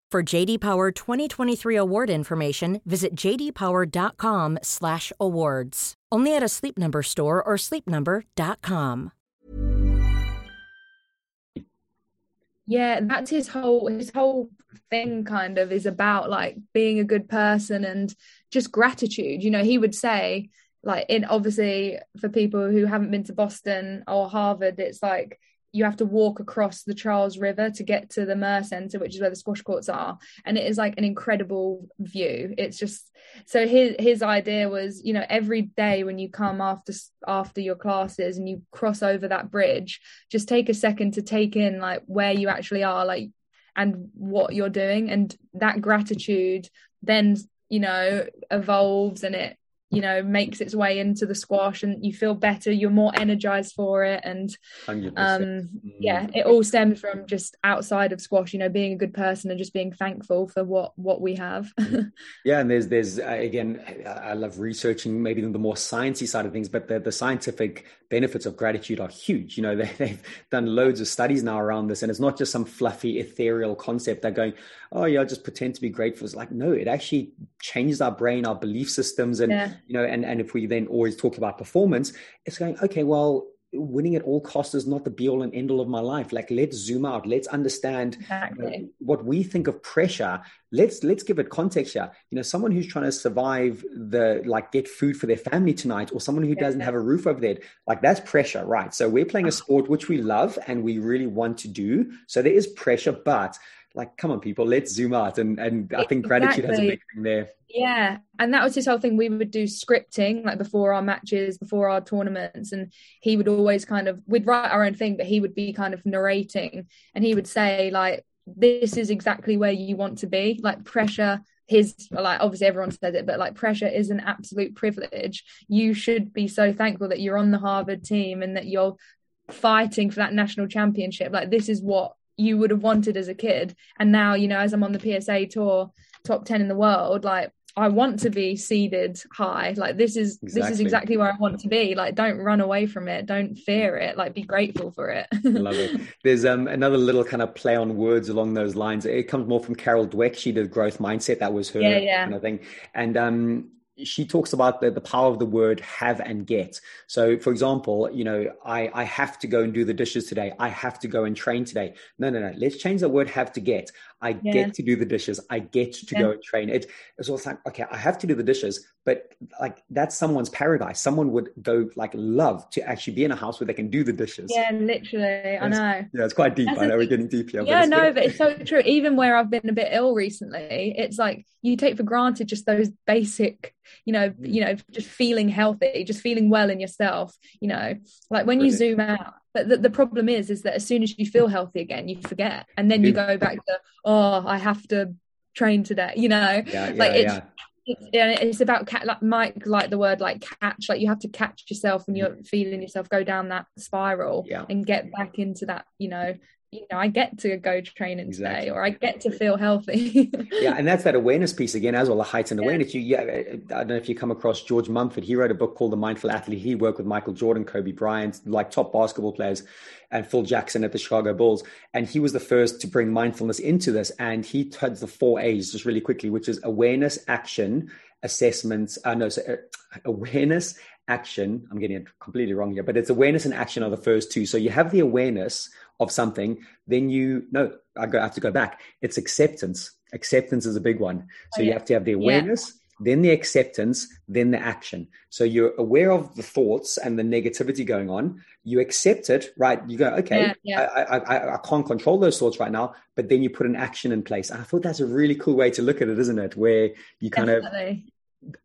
For JD Power 2023 award information, visit jdpower.com/awards. Only at a Sleep Number store or sleepnumber.com. Yeah, that's his whole his whole thing kind of is about like being a good person and just gratitude. You know, he would say like in obviously for people who haven't been to Boston or Harvard, it's like you have to walk across the Charles River to get to the Murr Centre, which is where the squash courts are, and it is like an incredible view. It's just so his his idea was, you know, every day when you come after after your classes and you cross over that bridge, just take a second to take in like where you actually are, like and what you're doing, and that gratitude then you know evolves and it you know makes its way into the squash and you feel better you're more energized for it. And um yeah it all stems from just outside of squash you know being a good person and just being thankful for what what we have. Yeah and there's there's uh, again i love researching maybe the more sciencey side of things but the, the scientific benefits of gratitude are huge. You know (laughs) they, they've done loads of studies now around this and it's not just some fluffy ethereal concept they're going oh yeah just pretend to be grateful it's like no it actually changes our brain our belief systems and yeah you know, and, and if we then always talk about performance, it's going, okay, well, winning at all costs is not the be all and end all of my life. Like let's zoom out. Let's understand exactly. what we think of pressure. Let's let's give it context here. You know, someone who's trying to survive the like get food for their family tonight, or someone who doesn't have a roof over their head, like that's pressure, right? So we're playing a uh-huh. sport which we love and we really want to do. So there is pressure, but like come on people let's zoom out. And and i think gratitude has a big thing there. Yeah. And that was his whole thing we would do scripting like before our matches before our tournaments. And he would always kind of we'd write our own thing but he would be kind of narrating. And he would say like this is exactly where you want to be. Like pressure his like obviously everyone says it but like pressure is an absolute privilege. You should be so thankful that you're on the harvard team and that you're fighting for that national championship. Like this is what you would have wanted as a kid and now you know as i'm on the psa tour top 10 in the world like I want to be seeded high. Like this is exactly. this is exactly where I want to be. Like don't run away from it. Don't fear it. Like be grateful for it. (laughs) Love it. There's um another little kind of play on words along those lines. It comes more from Carol Dweck. She did growth mindset. That was her yeah, yeah. kind of thing. And um she talks about the, the power of the word have and get. So, for example, you know, I, I have to go and do the dishes today. I have to go and train today. No, no, no. Let's change the word have to get. I yeah. get to do the dishes. I get to yeah. go and train. It, it's all like, okay, I have to do the dishes, but like that's someone's paradise. Someone would go like love to actually be in a house where they can do the dishes. Yeah, literally. I know. Yeah, it's quite deep. That's I know we're getting deep here. Yeah, but no, good. but it's so true. Even where I've been a bit ill recently, it's like you take for granted just those basic, you know, mm. you know, just feeling healthy, just feeling well in yourself, you know, like when Brilliant. you zoom out, but the, the, problem is is that as soon as you feel healthy again you forget and then you go back to oh i have to train today you know yeah, like it's, yeah. it's it's about cat like Mike like the word like catch like you have to catch yourself when mm. you're feeling yourself go down that spiral yeah. and get back into that you know you know, I get to go training exactly. today, or I get to feel healthy. (laughs) yeah, and that's that awareness piece again as well, the heightened yeah. awareness. You, yeah, I don't know if you come across George Mumford. He wrote a book called The Mindful Athlete. He worked with Michael Jordan, Kobe Bryant, like top basketball players, and Phil Jackson at the Chicago Bulls. And he was the first to bring mindfulness into this. And he had the four A's just really quickly, which is awareness, action, assessments. Uh, no, so, uh, (laughs) awareness, action. I'm getting it completely wrong here, but it's awareness and action are the first two. So you have the awareness of something, then you no, I, go, I have to go back. It's acceptance. Acceptance is a big one. So oh, yeah. you have to have the awareness. Yeah then the acceptance, then the action. So you're aware of the thoughts and the negativity going on. You accept it, right? You go, okay, yeah. I, I, I, can't control those thoughts right now, but then you put an action in place. I thought that's a really cool way to look at it, isn't it? Where you kind Definitely. of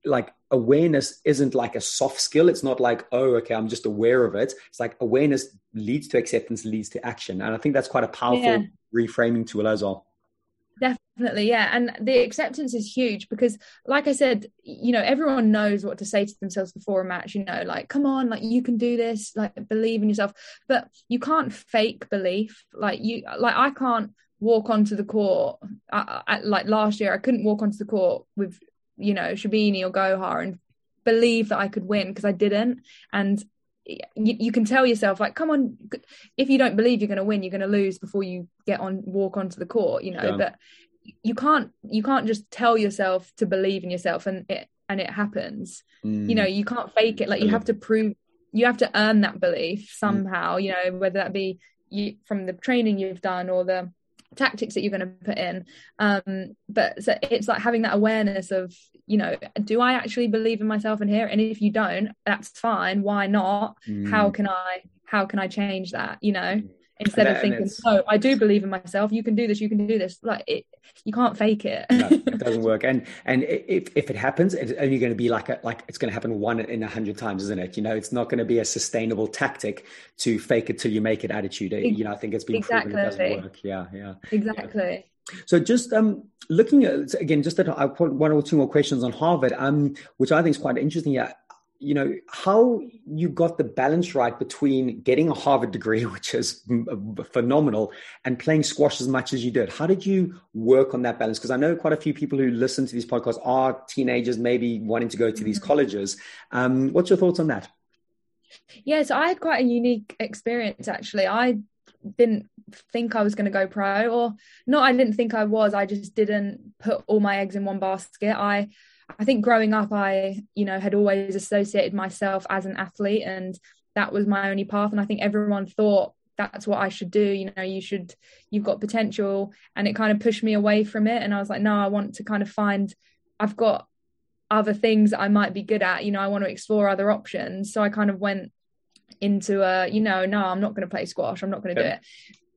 like awareness isn't like a soft skill. It's not like, oh, okay, I'm just aware of it. It's like awareness leads to acceptance, leads to action. And I think that's quite a powerful yeah. reframing tool as well. Definitely, yeah. And the acceptance is huge because, like I said, you know, everyone knows what to say to themselves before a match, you know, like, come on, like, you can do this, like, believe in yourself. But you can't fake belief. Like, you, like, I can't walk onto the court. Uh, uh, I, I, like last year, I couldn't walk onto the court with you know Sherbini or Gohar and believe that I could win because I didn't and you, you, can tell yourself like come on if you don't believe you're going to win you're going to lose before you get on walk onto the court you know yeah. but you can't you can't just tell yourself to believe in yourself and it and it happens mm. you know you can't fake it like you have to prove you have to earn that belief mm. somehow mm. you know whether that be you, from the training you've done or the tactics that you're going to put in. Um but so it's like having that awareness of you know do i actually believe in myself in here? And if you don't that's fine. Why not? Mm. how can i how can i change that you know instead of thinking, "No, I do believe in myself. You can do this. You can do this." Like it, you can't fake it. no, it (laughs) doesn't work. And and if if it happens, it's only going to be like a, like it's going to happen one in a hundred times, isn't it? You know, it's not going to be a sustainable tactic to fake it till you make it attitude. You know, I think it's been exactly. proven it doesn't work. Yeah, yeah, exactly. Yeah. So just um, looking at again, just that I put one or two more questions on Harvard, um, which I think is quite interesting. Yeah, you know how you got the balance right between getting a harvard degree (laughs) which is phenomenal and playing squash as much as you did. How did you work on that balance? Because i know quite a few people who listen to these podcasts are teenagers maybe wanting to go to these mm-hmm. colleges. Um, what's your thoughts on that? Yeah so i had quite a unique experience actually. I didn't think I was going to go pro or not I didn't think I was. I just didn't put all my eggs in one basket. I I think growing up, I, you know, had always associated myself as an athlete and that was my only path. And I think everyone thought that's what I should do. You know, you should, you've got potential. And it kind of pushed me away from it. And I was like, no, I want to kind of find, I've got other things I might be good at. You know, I want to explore other options. So I kind of went into a, you know, no, I'm not going to play squash. I'm not going to yeah. do it.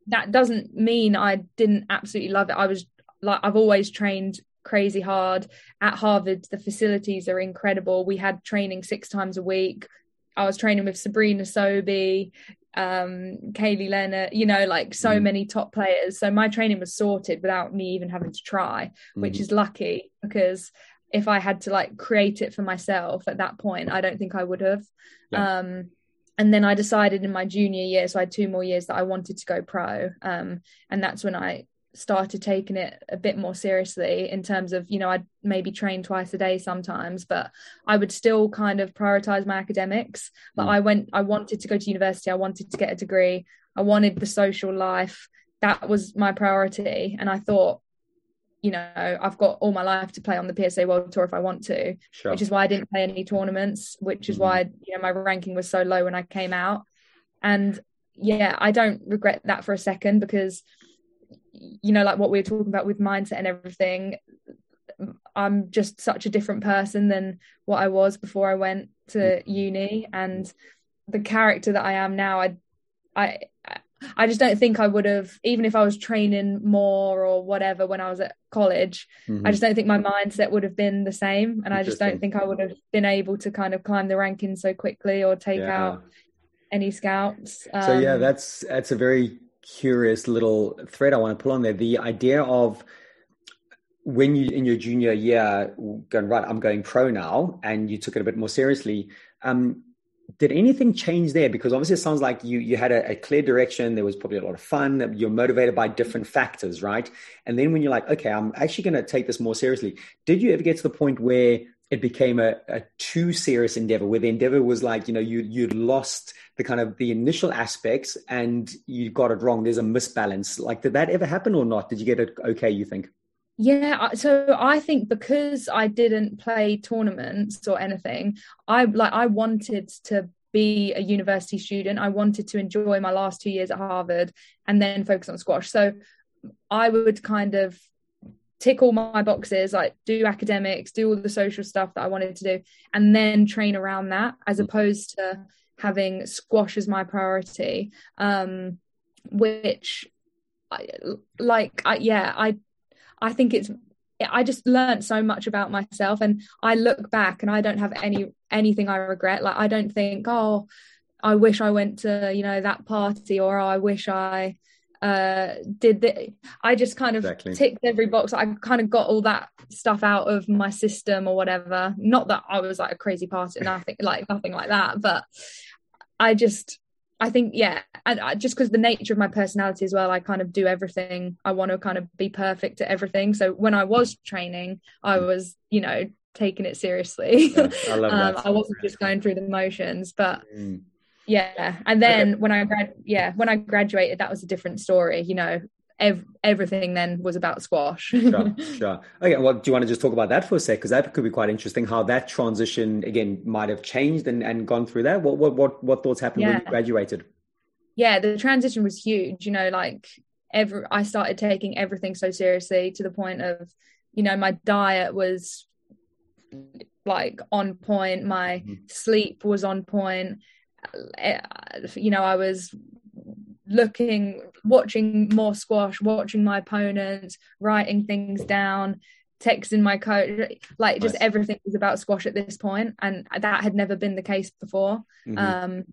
That doesn't mean I didn't absolutely love it. I was like, I've always trained crazy hard. At Harvard, the facilities are incredible. We had training six times a week. I was training with Sabrina Sobhy, um, Kaylee Leonard, you know, like so mm. many top players. So my training was sorted without me even having to try, mm. which is lucky because if I had to like create it for myself at that point, I don't think I would have. Yeah. Um, and then I decided in my junior year, so I had two more years that I wanted to go pro. Um, and that's when I started taking it a bit more seriously in terms of you know I'd maybe train twice a day sometimes but I would still kind of prioritize my academics but mm. I went I wanted to go to university I wanted to get a degree I wanted the social life that was my priority and I thought you know I've got all my life to play on the PSA World Tour if I want to sure. which is why I didn't play any tournaments which is mm. why you know my ranking was so low when I came out and yeah I don't regret that for a second because you know like what we were talking about with mindset and everything i'm just such a different person than what i was before i went to uni and the character that i am now i i I just don't think I would have, even if I was training more or whatever when I was at college, mm-hmm. I just don't think my mindset would have been the same. And I just don't think I would have been able to kind of climb the rankings so quickly or take yeah. out any scouts. Um, so yeah, um, that's that's a very curious little thread I want to pull on there. The idea of when you in your junior year going right, I'm going pro now, and you took it a bit more seriously. Um, did anything change there? Because obviously, it sounds like you you had a, a, clear direction. There was probably a lot of fun. You're motivated by different factors, right? And then when you're like, okay, I'm actually going to take this more seriously. Did you ever get to the point where it became a, a too serious endeavor where the endeavor was like you know you you'd lost the kind of the initial aspects and you got it wrong. There's a misbalance. Like did that ever happen or not? Did you get it okay you think? Yeah so i think because i didn't play tournaments or anything i like i wanted to be a university student. I wanted to enjoy my last two years at harvard and then focus on squash. So i would kind of tick all my boxes, like do academics, do all the social stuff that I wanted to do, and then train around that as mm. opposed to having squash as my priority. Um, which, I, like, I, yeah, I, I think it's. I just learned so much about myself, and I look back and I don't have any anything I regret. Like I don't think, oh, I wish I went to you know that party, or oh, I wish I uh did the i just kind of exactly. ticked every box i kind of got all that stuff out of my system or whatever not that i was like a crazy party nothing like nothing like that but i just i think yeah and I, just because the nature of my personality as well i kind of do everything. I want to kind of be perfect at everything. So when i was training i was you know taking it seriously. Yeah, I, (laughs) um, I wasn't just going through the motions but mm. yeah. And then okay. when i grad yeah when i graduated that was a different story you know ev- everything then was about squash. Sure sure. (laughs) Okay well do you want to just talk about that for a sec? Because that could be quite interesting how that transition again might have changed and, and gone through that. What what what, what thoughts happened yeah. when you graduated? Yeah the transition was huge you know like every i started taking everything so seriously to the point of you know my diet was like on point my mm-hmm. sleep was on point. Uh, you know, I was looking, watching more squash, watching my opponents, writing things down, texting my coach, like just nice. everything was about squash at this point, and that had never been the case before. Mm-hmm. Um,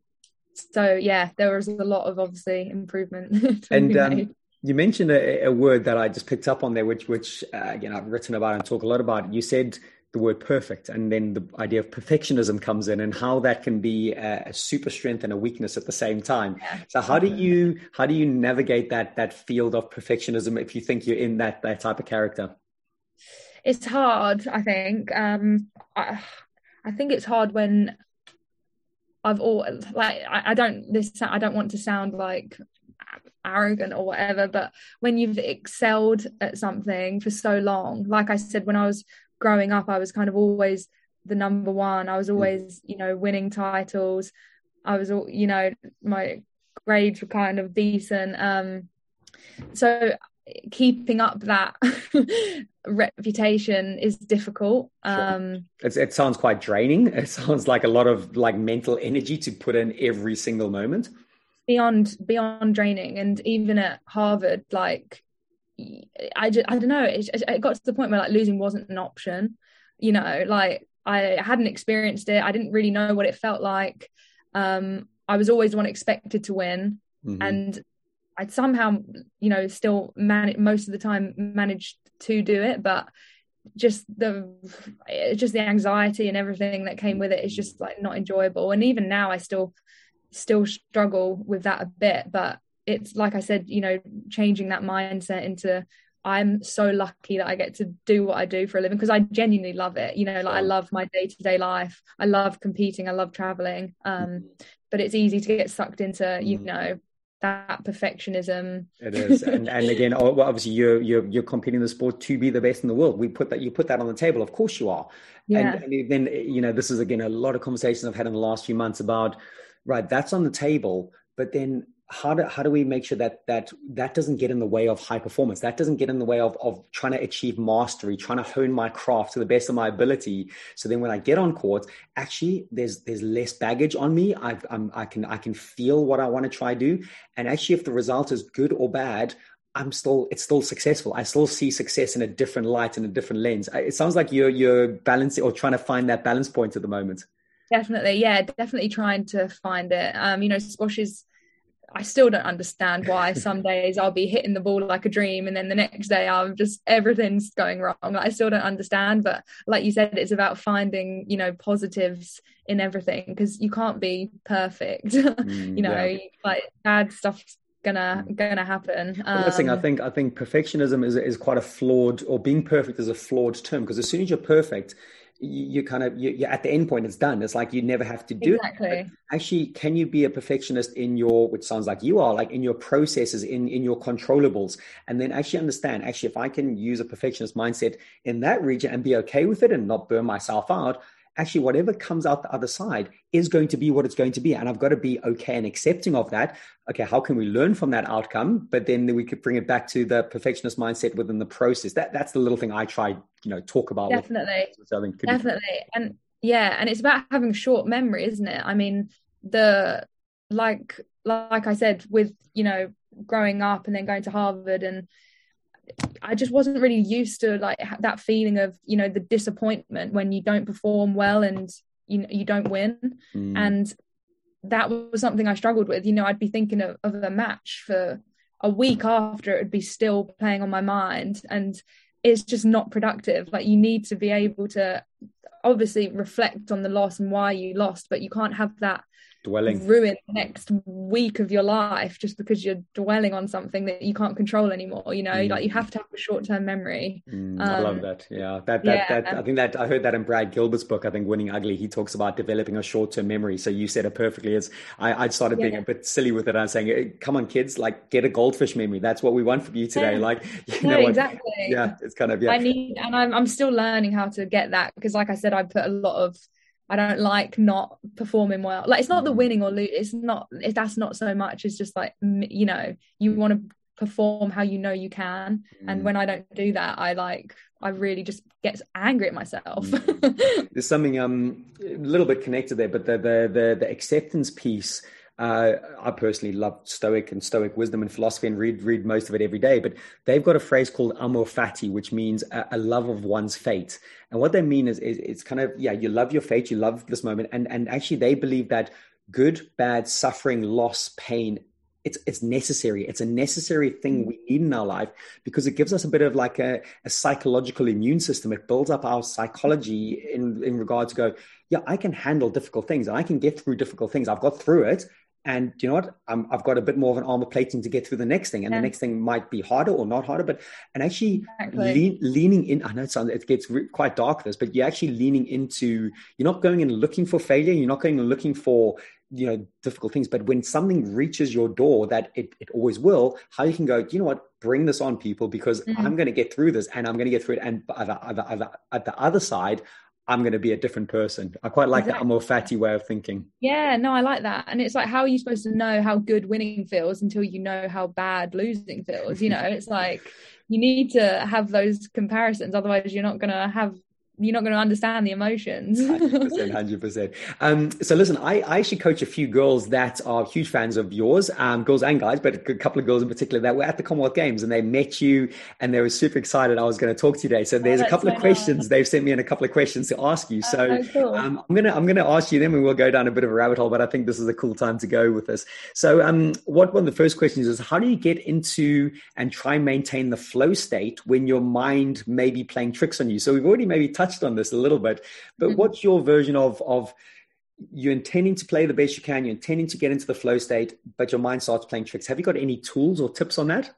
so yeah, there was a lot of obviously improvement. (laughs) and um, you mentioned a, a, word that I just picked up on there, which which uh, again I've written about and talk a lot about. You said the word perfect, and then the idea of perfectionism comes in, and how that can be a, a super strength and a weakness at the same time. So how do you how do you navigate that that field of perfectionism if you think you're in that that type of character? It's hard, I think. Um, I, I think it's hard when I've all like I, I don't this I don't want to sound like arrogant or whatever but when you've excelled at something for so long like i said when i was growing up i was kind of always the number one. I was mm. always you know winning titles. I was all, you know my grades were kind of decent. Um so keeping up that (laughs) reputation is difficult. Um sure. it sounds quite draining. (laughs) It sounds like a lot of like mental energy to put in every single moment. Beyond beyond draining. And even at harvard like i just, i don't know it, it got to the point where like losing wasn't an option you know like i hadn't experienced it i didn't really know what it felt like um i was always the one expected to win mm-hmm. and I'd somehow, you know, still manage most of the time managed to do it, but just the just the anxiety and everything that came with it is just like not enjoyable. And even now, I still still struggle with that a bit. But it's like I said, you know, changing that mindset into I'm so lucky that I get to do what I do for a living because I genuinely love it. You know, like I love my day to day life. I love competing. I love traveling. Um, mm-hmm. but it's easy to get sucked into, you mm-hmm. know, that perfectionism. It is, and, and again, obviously, you're you're you're competing in the sport to be the best in the world. We put that you put that on the table. Of course, you are. Yeah. And, and then you know, this is again a lot of conversations I've had in the last few months about right. That's on the table, but then how do how do we make sure that that that doesn't get in the way of high performance that doesn't get in the way of of trying to achieve mastery trying to hone my craft to the best of my ability so then when i get on court actually there's there's less baggage on me i I'm, i can i can feel what i want to try do and actually if the result is good or bad I'm still it's still successful. I still see success in a different light and a different lens. It sounds like you're you're balancing or trying to find that balance point at the moment. Definitely, yeah, definitely trying to find it. Um, you know, squash is I still don't understand why some days I'll be hitting the ball like a dream and then the next day I'm just everything's going wrong. Like, I still don't understand, but like you said, it's about finding, you know, positives in everything because you can't be perfect. (laughs) Mm, you know, yeah. like bad stuff's gonna mm. gonna happen. Um, well, thing I think I think perfectionism is is quite a flawed or being perfect is a flawed term because as soon as you're perfect, you, kind of you, are at the end point it's done. It's like you never have to do exactly. it actually can you be a perfectionist in your which sounds like you are like in your processes in in your controllables? And then actually understand actually if i can use a perfectionist mindset in that region and be okay with it and not burn myself out actually whatever comes out the other side is going to be what it's going to be and i've got to be okay and accepting of that. Okay how can we learn from that outcome? But then we could bring it back to the perfectionist mindset within the process. That that's the little thing i try you know talk about definitely. definitely. And yeah and it's about having short memory isn't it? I mean the like like i said with you know growing up and then going to harvard and I just wasn't really used to like that feeling of you know the disappointment when you don't perform well and you know you don't win. Mm. and that was something I struggled with. You know I'd be thinking of, of a match for a week after it would be still playing on my mind and it's just not productive. Like you need to be able to obviously reflect on the loss and why you lost but you can't have that dwelling. Ruin the next week of your life just because you're dwelling on something that you can't control anymore you know? Mm. like you have to have a short-term memory. Mm, um, i love that. Yeah. That that, yeah. that i think that i heard that in brad gilbert's book i think winning ugly. He talks about developing a short-term memory. So you said it perfectly. As i i started yeah. being a bit silly with it i'm saying come on kids like get a goldfish memory. That's what we want from you today. Yeah. like (laughs) you know exactly. Yeah it's kind of yeah. I need and i'm, I'm still learning how to get that because like i said i put a lot of I don't like not performing well. Like it's not the mm. winning or lose. It's not. It, that's not so much. It's just like you know you want to perform how you know you can. Mm. And when I don't do that, I like I really just get angry at myself. mm. (laughs) There's something um a little bit connected there, but the the the, the acceptance piece Uh, I personally love Stoic and Stoic wisdom and philosophy and read read most of it every day. But they've got a phrase called amor fati, which means a, a love of one's fate. And what they mean is, is it's kind of yeah, you love your fate, you love this moment, and and actually they believe that good, bad, suffering, loss, pain it's it's necessary. It's a necessary thing we need in our life because it gives us a bit of like a, a psychological immune system. It builds up our psychology in in regard to go, yeah, I can handle difficult things and I can get through difficult things. I've got through it. And you know what? i have got a bit more of an armor plating to get through the next thing, and yeah. the next thing might be harder or not harder. But and actually exactly. lean, leaning in. I know it sounds it gets re- quite dark this, but you're actually leaning into. You're not going and looking for failure. You're not going and looking for you know difficult things but when something reaches your door that it, it always will how you can go you know what bring this on people because mm-hmm. i'm going to get through this and i'm going to get through it and at the, at the, at the other side i'm going to be a different person. I quite like exactly. that amor fati way of thinking. Yeah no i like that. And it's like how are you supposed to know how good winning feels until you know how bad losing feels? You know it's like you need to have those comparisons otherwise you're not going to have you're not going to understand the emotions. 100%, 100%. Um, so listen, I, I, actually coach a few girls that are huge fans of yours, um, girls and guys, but a couple of girls in particular that were at the Commonwealth Games and they met you and they were super excited I was going to talk to you today. So there's oh, a couple so of questions. Nice. They've sent me in a couple of questions to ask you. So oh, cool. um, I'm going to, I'm going to ask you them and we'll go down a bit of a rabbit hole, but I think this is a cool time to go with this. So um, what one of the first questions is how do you get into and try and maintain the flow state when your mind may be playing tricks on you? So we've already maybe touched on this a little bit, but mm-hmm. what's your version of of you're intending to play the best you can, you're intending to get into the flow state, but your mind starts playing tricks. Have you got any tools or tips on that?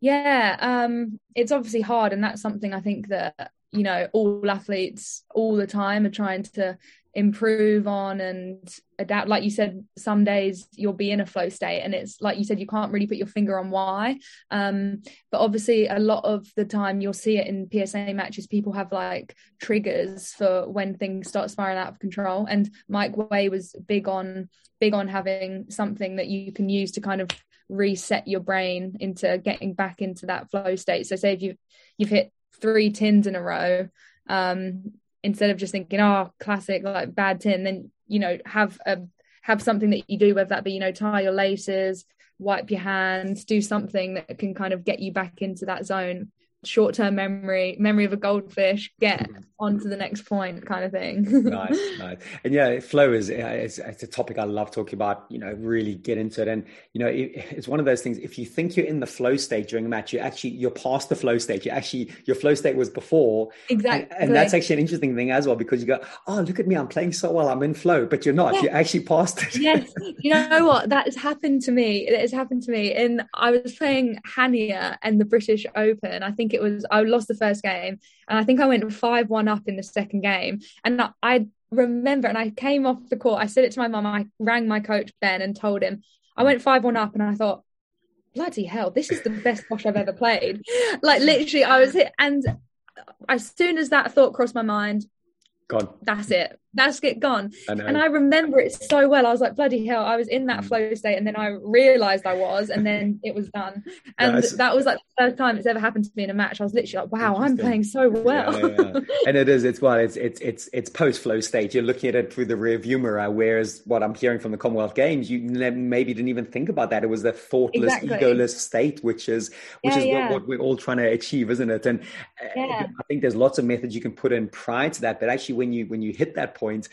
Yeah, um, it's obviously hard, and that's something I think that you know all athletes all the time are trying to improve on and adapt. Like you said some days you'll be in a flow state and it's like you said you can't really put your finger on why. Um, but obviously a lot of the time you'll see it in psa matches. People have like triggers for when things start spiraling out of control. And mike way was big on big on having something that you can use to kind of reset your brain into getting back into that flow state. So say if you've you've hit three tins in a row um, instead of just thinking oh classic like bad tin then you know have a have something that you do whether that be you know tie your laces wipe your hands do something that can kind of get you back into that zone short-term memory memory of a goldfish get mm-hmm. on to the next point kind of thing. Nice (laughs) nice. And yeah flow is it's, it's, a topic i love talking about you know really get into it. And you know it, it's one of those things if you think you're in the flow state during a match you actually you're past the flow state. You actually your flow state was before. Exactly and, and, that's actually an interesting thing as well because you go oh look at me i'm playing so well i'm in flow. But you're not yeah. you're actually past it. Yes. (laughs) You know what? That has happened to me. It has happened to me. And i was playing hania and the british open. I think think it was I lost the first game, and I think I went five one up in the second game, and I remember, and I came off the court. I said it to my mum. I rang my coach Ben and told him I went five one up, and I thought, bloody hell, this is the best squash I've ever played. (laughs) Like literally, I was hit, and as soon as that thought crossed my mind, gone. That's it that's it gone. I and I remember it so well. I was like, bloody hell, I was in that mm. flow state and then I realized I was and then (laughs) it was done. And yeah, that was like the first time it's ever happened to me in a match. I was literally like, wow, I'm playing so well. Yeah, yeah, (laughs) and it is, it's what it's it's it's it's post flow state. You're looking at it through the rear view mirror, whereas what I'm hearing from the Commonwealth Games, you maybe didn't even think about that. It was the thoughtless, exactly. egoless state, which is which is what, what, we're all trying to achieve, isn't it? And uh, I think there's lots of methods you can put in prior to that, but actually when you when you hit that point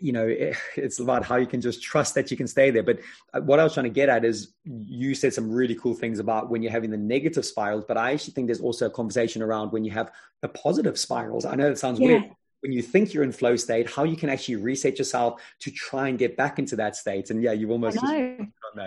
you know it, (laughs) it's about how you can just trust that you can stay there but uh, what i was trying to get at is you said some really cool things about when you're having the negative spirals but i actually think there's also a conversation around when you have the positive spirals i know it sounds yeah. weird when you think you're in flow state, how you can actually reset yourself to try and get back into that state. And yeah, you've almost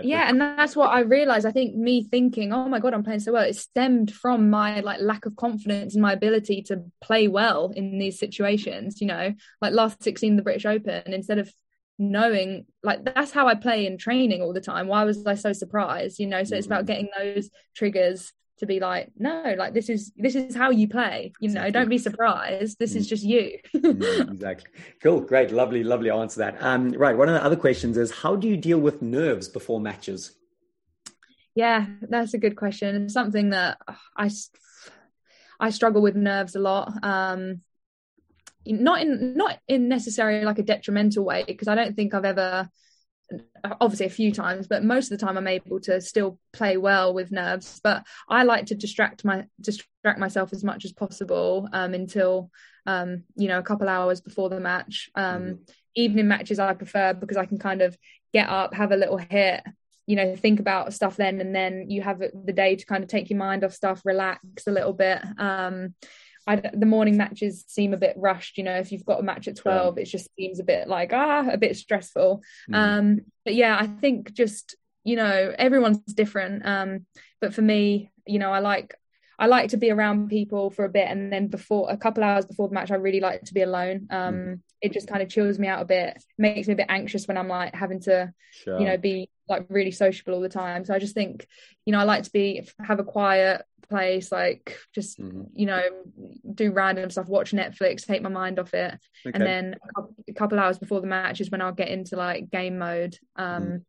Yeah, and that's what I realized. I think me thinking, oh my god, I'm playing so well, it stemmed from my like lack of confidence in my ability to play well in these situations. You know, like last 16, the British Open, instead of knowing like that's how I play in training all the time. Why was I so surprised? You know, so it's about mm. getting those triggers to be like no like this is this is how you play you know don't be surprised this mm. is just you. Mm, exactly. Cool great lovely lovely answer that. Um right one of the other questions is how do you deal with nerves before matches? Yeah that's a good question something that i i struggle with nerves a lot um not in not in necessarily like a detrimental way because i don't think i've ever obviously a few times, but most of the time I'm able to still play well with nerves. But I like to distract my distract myself as much as possible um, until um, you know a couple hours before the match. Um, mm. Evening matches I prefer because I can kind of get up, have a little hit, you know, think about stuff then, and then you have the day to kind of take your mind off stuff, relax a little bit. Um, I, the morning matches seem a bit rushed. You know, if you've got a match at twelve, yeah. it just seems a bit like ah, a bit stressful. Mm. Um, but yeah, I think just you know everyone's different. Um, but for me, you know, I like I like to be around people for a bit, and then before a couple hours before the match, I really like to be alone. Um, mm. It just kind of chills me out a bit, makes me a bit anxious when I'm like having to, sure. you know, be like really sociable all the time. So I just think, you know, I like to be have a quiet place, like just mm-hmm. you know, do random stuff, watch Netflix, take my mind off it, okay. and then a couple, a couple, hours before the match is when I'll get into like game mode, um, mm. and,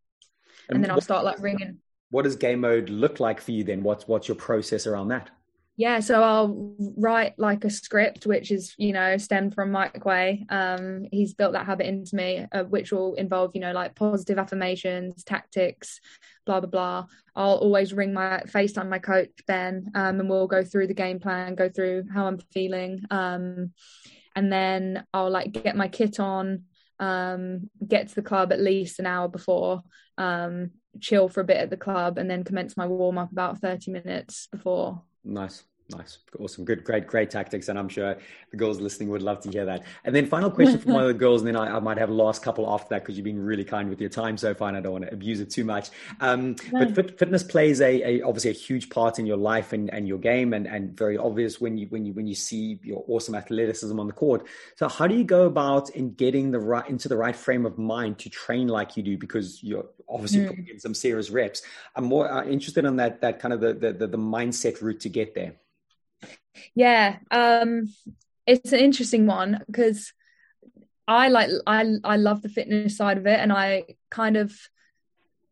and then I'll start like ringing. What does game mode look like for you then? What's what's your process around that? Yeah so i'll write like a script which is you know stemmed from mike way. Um he's built that habit into me uh, which will involve you know like positive affirmations tactics blah blah blah. I'll always ring my facetime my coach ben um, and we'll go through the game plan go through how i'm feeling. Um and then i'll like get my kit on um get to the club at least an hour before um chill for a bit at the club and then commence my warm up about 30 minutes before Nice. Nice. Awesome. Good, great, great tactics. And I'm sure the girls listening would love to hear that. And then final question from (laughs) one of the girls, and then I, I, might have a last couple after that because you've been really kind with your time so far and I don't want to abuse it too much. Um, but fit, fitness plays a, a, obviously a huge part in your life and, and your game and, and very obvious when you when you when you see your awesome athleticism on the court. So how do you go about in getting the right into the right frame of mind to train like you do because you're obviously mm. putting in some serious reps. I'm more uh, interested in that that kind of the, the the mindset route to get there. Yeah, um, it's an interesting one because I like I I love the fitness side of it, and I kind of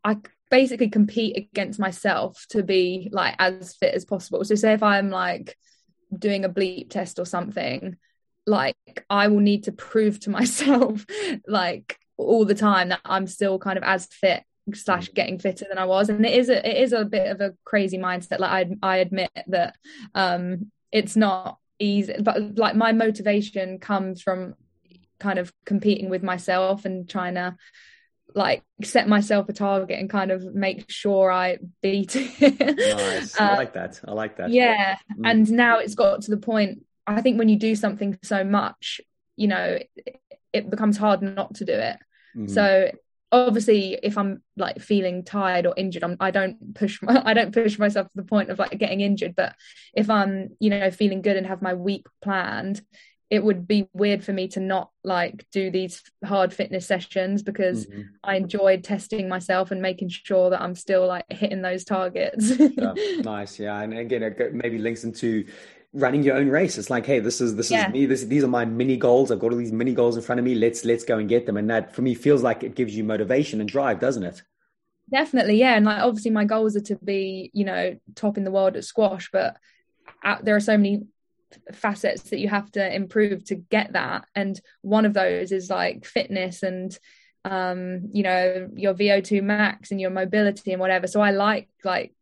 I basically compete against myself to be like as fit as possible. So say if I'm like doing a bleep test or something, like I will need to prove to (laughs) myself like all the time that I'm still kind of as fit slash mm. getting fitter than I was and it is a it is a bit of a crazy mindset like I I admit that um it's not easy but like my motivation comes from kind of competing with myself and trying to like set myself a target and kind of make sure I beat it. nice. (laughs) I uh, like that. I like that. Yeah. Mm. And now it's got to the point I think when you do something so much, you know, it, it becomes hard not to do it. Mm-hmm. So obviously if i'm like feeling tired or injured I'm, i don't push my, (laughs) i don't push myself to the point of like getting injured. But if i'm you know feeling good and have my week planned it would be weird for me to not like do these hard fitness sessions because mm-hmm. i enjoyed testing myself and making sure that i'm still like hitting those targets. Yeah, (laughs) nice. Yeah. And again it maybe links into running your own race. It's like, hey, this is this yeah. is me. This these are my mini goals. I've got all these mini goals in front of me. Let's let's go and get them. And that for me feels like it gives you motivation and drive, doesn't it? Definitely, yeah. And like obviously my goals are to be, you know, top in the world at squash, but there are so many facets that you have to improve to get that. And one of those is like fitness and um, you know, your VO2 max and your mobility and whatever. So I like like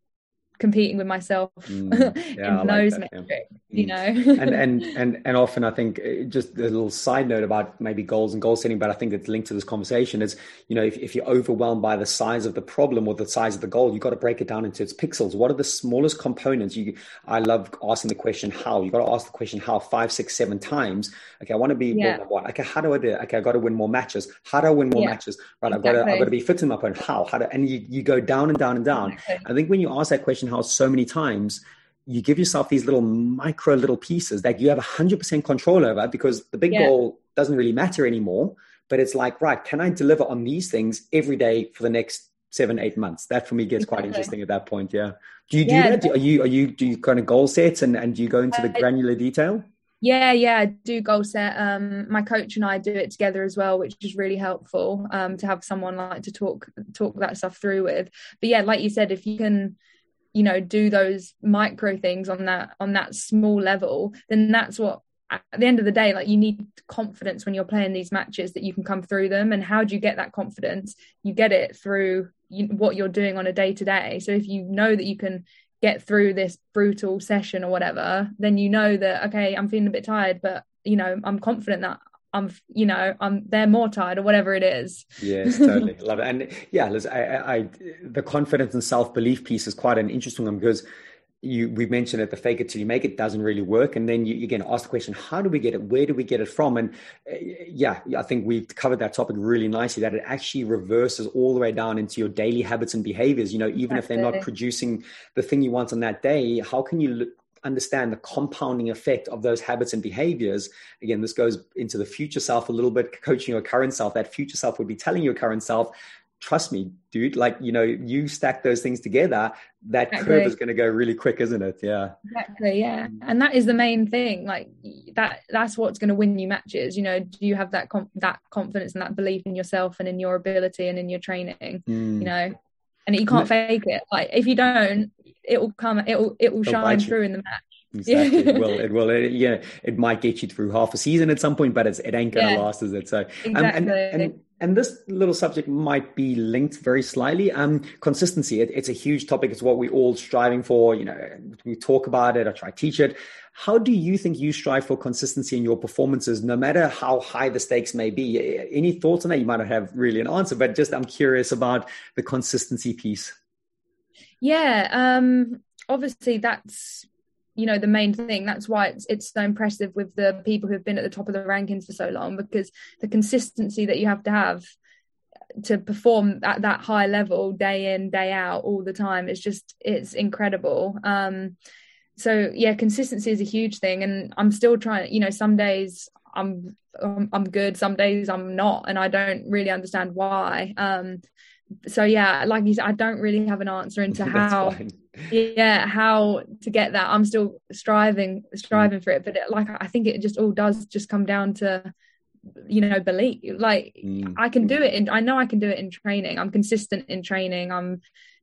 competing with myself mm, (laughs) yeah, in those like that, metrics, yeah. You know. (laughs) and and and and often I think uh, just a little side note about maybe goals and goal setting, but I think it's linked to this conversation is you know if, if you're overwhelmed by the size of the problem or the size of the goal, you've got to break it down into its pixels. What are the smallest components? You I love asking the question how. you've got to ask the question how five, six, seven times. Okay, I want to be yeah. what? Okay, how do I do it? Okay, i've got to win more matches. How do I win more yeah. matches? Right, I've got to I've got to be fit in my opponent. How? How do and you you go down and down and down. Exactly. I think when you ask that question how so many times you give yourself these little micro little pieces that you have 100% control over because the big yeah. goal doesn't really matter anymore but it's like right can i deliver on these things every day for the next seven eight months that for me gets quite interesting at that point yeah do you do yeah, that are you are you do you kind of goal sets and and do you go into the uh, granular detail yeah, yeah, I do goal set. Um, my coach and I do it together as well, which is really helpful um, to have someone like to talk talk that stuff through with. But yeah, like you said, if you can you know do those micro things on that on that small level then that's what at the end of the day, like you need confidence when you're playing these matches that you can come through them. And how do you get that confidence? You get it through you, what you're doing on a day to day. So if you know that you can get through this brutal session or whatever, then you know that okay, I'm feeling a bit tired, but you know I'm confident that I'm, you know, I'm they're more tired or whatever it is. Yes, (laughs) totally. Love it. And yeah, Liz, I, I, the confidence and self belief piece is quite an interesting one because you we mentioned that the fake it till you make it doesn't really work. And then you again ask the question how do we get it? Where do we get it from? And uh, yeah i think we've covered that topic really nicely that it actually reverses all the way down into your daily habits and behaviors. You know even if they're not producing the thing you want on that day how can you understand the compounding effect of those habits and behaviors again this goes into the future self a little bit coaching your current self that future self would be telling your current self trust me, dude, like, you know, you stack those things together, that exactly. curve is going to go really quick, isn't it? Yeah. Exactly. Yeah. And that is the main thing. Like that, that's what's going to win you matches. You know, do you have that, com- that confidence and that belief in yourself and in your ability and in your training, mm. you know, and you can't fake it. Like if you don't, it will come, it will, it will shine through in the match. Exactly. it will. It will. It, yeah. It might get you through half a season at some point, but it's, it ain't going to yeah. last, is it? So, exactly. Um, and, and, and this little subject might be linked very slightly. Um, consistency. It, it's a huge topic. It's what we're all striving for. You know, we talk about it. I try to teach it. How do you think you strive for consistency in your performances, no matter how high the stakes may be? Any thoughts on that? You might not have really an answer, but just I'm curious about the consistency piece. Yeah. Um, obviously, that's you know the main thing that's why it's it's so impressive with the people who've been at the top of the rankings for so long because the consistency that you have to have to perform at that high level day in day out all the time is just it's incredible um so yeah consistency is a huge thing and i'm still trying you know some days i'm i'm, I'm good some days i'm not and i don't really understand why. Um so yeah like you said i don't really have an answer into (laughs) how yeah how to get that. I'm still striving striving for it but it, like i think it just all does just come down to you know belief. Like mm. i can do it and i know i can do it in training. I'm consistent in training. I'm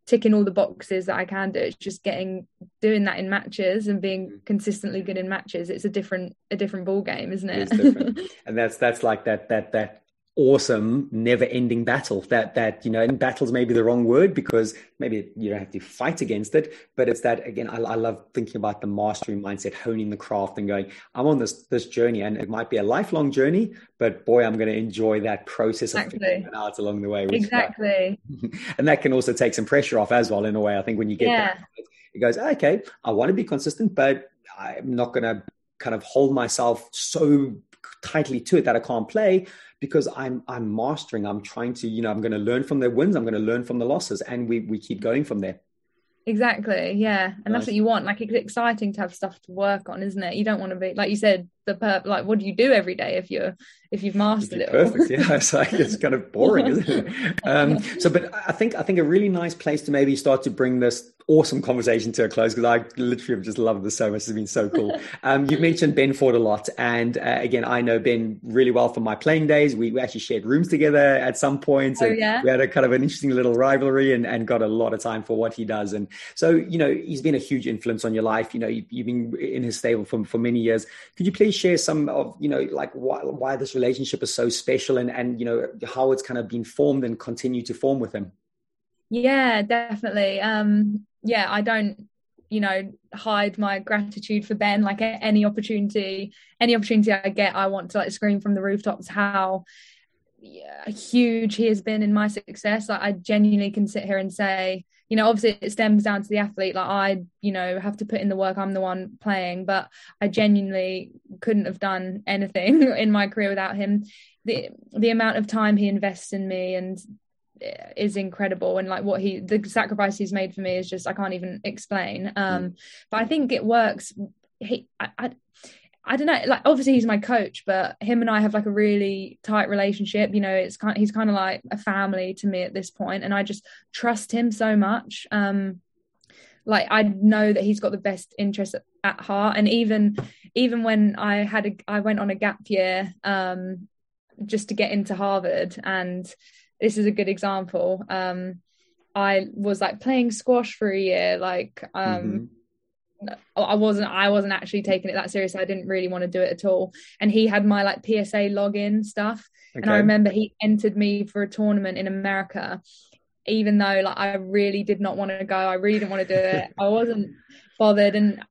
ticking all the boxes that i can do. It's just getting doing that in matches and being mm. consistently good in matches. It's a different a different ball game isn't it, it (laughs) and that's that's like that that that awesome never ending battle that that you know and battles maybe the wrong word because maybe you don't have to fight against it but it's that again I, I, love thinking about the mastery mindset honing the craft and going i'm on this this journey and it might be a lifelong journey but boy i'm going to enjoy that process exactly. of out along the way uh, exactly (laughs) and that can also take some pressure off as well in a way i think when you get yeah. that it goes okay i want to be consistent but i'm not going to kind of hold myself so tightly to it that i can't play because I'm I'm mastering. I'm trying to, you know, I'm going to learn from their wins. I'm going to learn from the losses, and we we keep going from there. Exactly. Yeah, and nice. that's what you want. Like it's exciting to have stuff to work on, isn't it? You don't want to be like you said. The per like, what do you do every day if you're if you've mastered it? Perfect. yeah, (laughs) it's like it's kind of boring, isn't it? Um, so, but I think I think a really nice place to maybe start to bring this awesome conversation to a close because I literally have just loved this so much. It's been so cool. (laughs) Um, you've mentioned Ben Ford a lot. And uh, again, I know Ben really well from my playing days. We, we actually shared rooms together at some points. Oh, yeah? We had a kind of an interesting little rivalry and, and got a lot of time for what he does. And so, you know, he's been a huge influence on your life. You know, you, have been in his stable for, for many years. Could you please share some of, you know, like why, why this relationship is so special and, and, you know, how it's kind of been formed and continue to form with him? Yeah, definitely. Um, yeah, I don't, you know, hide my gratitude for Ben. Like any opportunity, any opportunity I get, I want to like scream from the rooftops how yeah, huge he has been in my success. Like I genuinely can sit here and say, you know, obviously it stems down to the athlete. Like I, you know, have to put in the work. I'm the one playing, but I genuinely couldn't have done anything (laughs) in my career without him. The the amount of time he invests in me and is incredible and like what he the sacrifice he's made for me is just I can't even explain um mm. but I think it works he I, I I don't know like obviously he's my coach but him and I have like a really tight relationship you know it's kind he's kind of like a family to me at this point and I just trust him so much um like I know that he's got the best interest at, at heart and even even when I had a I went on a gap year um just to get into Harvard and this is a good example. Um, I was like playing squash for a year, like um, mm-hmm. I wasn't I wasn't actually taking it that seriously. I didn't really want to do it at all. And he had my like PSA login stuff. Okay. And I remember he entered me for a tournament in America, even though like I really did not want to go. I really didn't want to do it. (laughs) I wasn't bothered. And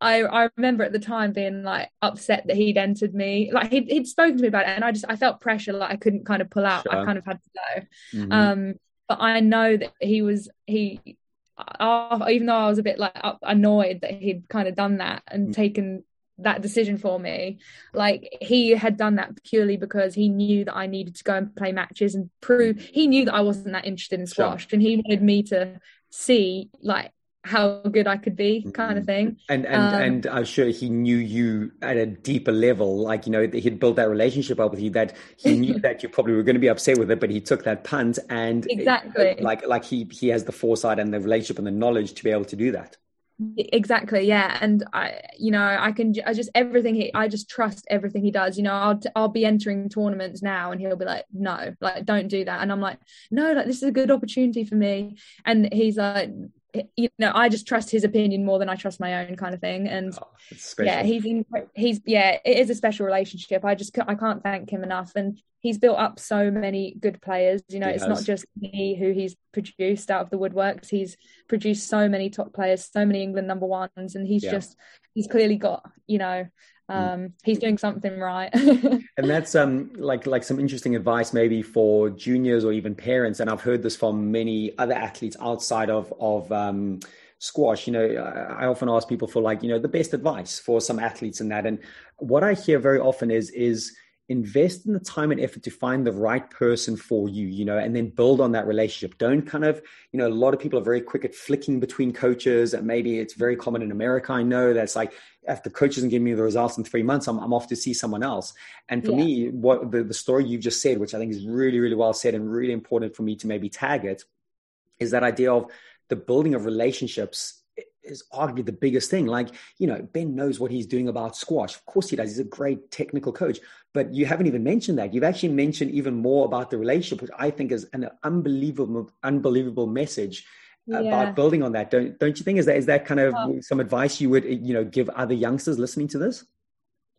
I I remember at the time being like upset that he'd entered me. Like he'd he'd spoken to me about it and I just I felt pressure like I couldn't kind of pull out. Sure. I kind of had to go. Mm-hmm. Um but I know that he was he uh, even though I was a bit like annoyed that he'd kind of done that and mm. taken that decision for me like he had done that purely because he knew that I needed to go and play matches and prove he knew that I wasn't that interested in squash sure. and he wanted me to see like how good I could be, kind of mm-hmm. thing. And and um, and I'm sure he knew you at a deeper level, like you know he'd built that relationship up with you. That he knew (laughs) that you probably were going to be upset with it, but he took that punt and exactly it, like like he he has the foresight and the relationship and the knowledge to be able to do that. Exactly, yeah, and I, you know, I can, I just everything he, I just trust everything he does. You know, I'll, I'll be entering tournaments now, and he'll be like, "No, like, don't do that," and I'm like, "No, like, this is a good opportunity for me," and he's like, you know, I just trust his opinion more than I trust my own kind of thing. And oh, yeah, he's in, he's yeah, it is a special relationship. I just I can't thank him enough. And he's built up so many good players. You know, he it's has. not just me who he's produced out of the woodworks. He's produced so many top players, so many England number ones, and he's yeah. just he's clearly got you know. Um, he's doing something right. (laughs) and that's um, like like some interesting advice maybe for juniors or even parents. And I've heard this from many other athletes outside of of um, squash. You know, I often ask people for like you know the best advice for some athletes and that. And what I hear very often is is invest in the time and effort to find the right person for you, you know, and then build on that relationship. Don't kind of, you know, a lot of people are very quick at flicking between coaches. And maybe it's very common in America. I know that's like, if the coach doesn't give me the results in three months, I'm, I'm off to see someone else. And for yeah. me, what the, the story you've just said, which I think is really, really well said and really important for me to maybe tag it, is that idea of the building of relationships is arguably the biggest thing. Like, you know, Ben knows what he's doing about squash. Of course he does. He's a great technical coach. But you haven't even mentioned that. You've actually mentioned even more about the relationship, which I think is an unbelievable, unbelievable message yeah. about building on that. Don't don't you think? Is that is that kind of oh. some advice you would you know give other youngsters listening to this?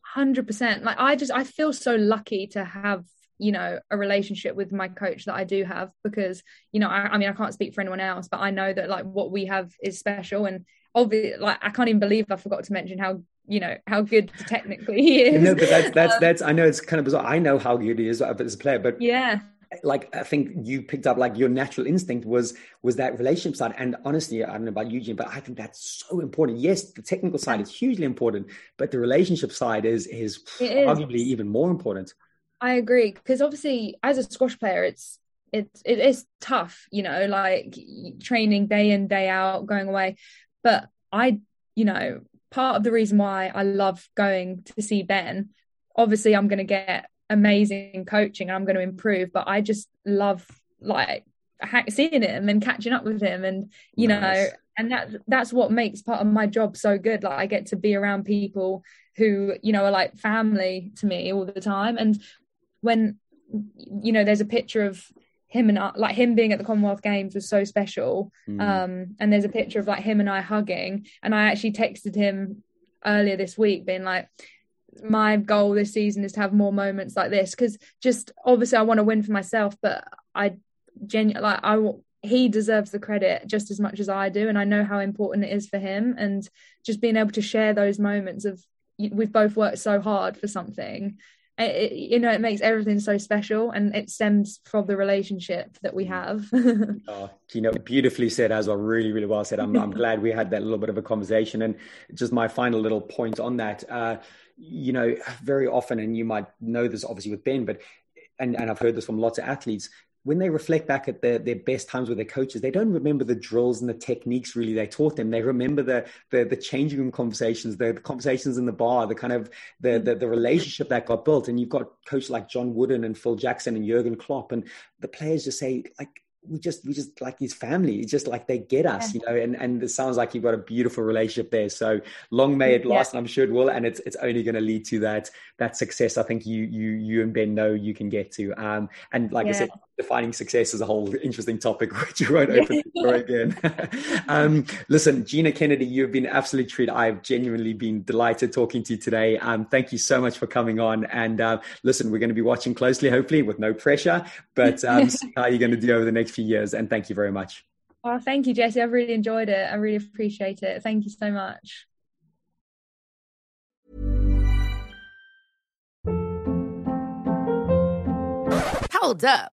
Hundred percent. Like I just I feel so lucky to have you know a relationship with my coach that I do have because you know I, I mean I can't speak for anyone else, but I know that like what we have is special and obviously like I can't even believe I forgot to mention how you know how good technically (laughs) he is. No, but that's that's um, that's I know it's kind of bizarre. I know how good he is as a player, but yeah, like I think you picked up like your natural instinct was was that relationship side. And honestly, I don't know about Eugene, but I think that's so important. Yes, the technical side is hugely important, but the relationship side is is arguably even more important. I agree because obviously, as a squash player, it's it's it is tough, you know, like training day in day out, going away. But I, you know, part of the reason why I love going to see Ben, obviously, I'm going to get amazing coaching and I'm going to improve, but I just love like seeing him and catching up with him and you nice. know and that that's what makes part of my job so good like i get to be around people who you know are like family to me all the time and when you know there's a picture of him and I, like him being at the Commonwealth Games was so special. Mm. Um, and there's a picture of like him and I hugging. And I actually texted him earlier this week, being like, my goal this season is to have more moments like this because just obviously I want to win for myself, but I genuinely like I he deserves the credit just as much as I do, and I know how important it is for him. And just being able to share those moments of we've both worked so hard for something it, you know it makes everything so special and it stems from the relationship that we mm. have (laughs) oh, you know beautifully said as well really really well said I'm, I'm (laughs) glad we had that little bit of a conversation and just my final little point on that uh, you know very often and you might know this obviously with ben but and, and I've heard this from lots of athletes when they reflect back at their, their best times with their coaches, they don't remember the drills and the techniques really they taught them. They remember the the, the changing room conversations, the, the, conversations in the bar, the kind of the, the, the relationship that got built. And you've got coaches like John Wooden and Phil Jackson and Jurgen Klopp, and the players just say like we just we just like his family. It's just like they get us, yeah. you know. And and it sounds like you've got a beautiful relationship there. So long may it last, yeah. and I'm sure it will. And it's it's only going to lead to that that success. I think you you you and Ben know you can get to. Um, and like yeah. I said, defining success is a whole interesting topic (laughs) which you won't open for again. (laughs) um, listen, Gina Kennedy, you've been absolutely treat. I've genuinely been delighted talking to you today. Um, thank you so much for coming on. And uh, listen, we're going to be watching closely, hopefully with no pressure, but um, (laughs) see how you're going to do over the next few years. And thank you very much. Oh, thank you, Jesse. I've really enjoyed it. I really appreciate it. Thank you so much. Hold up.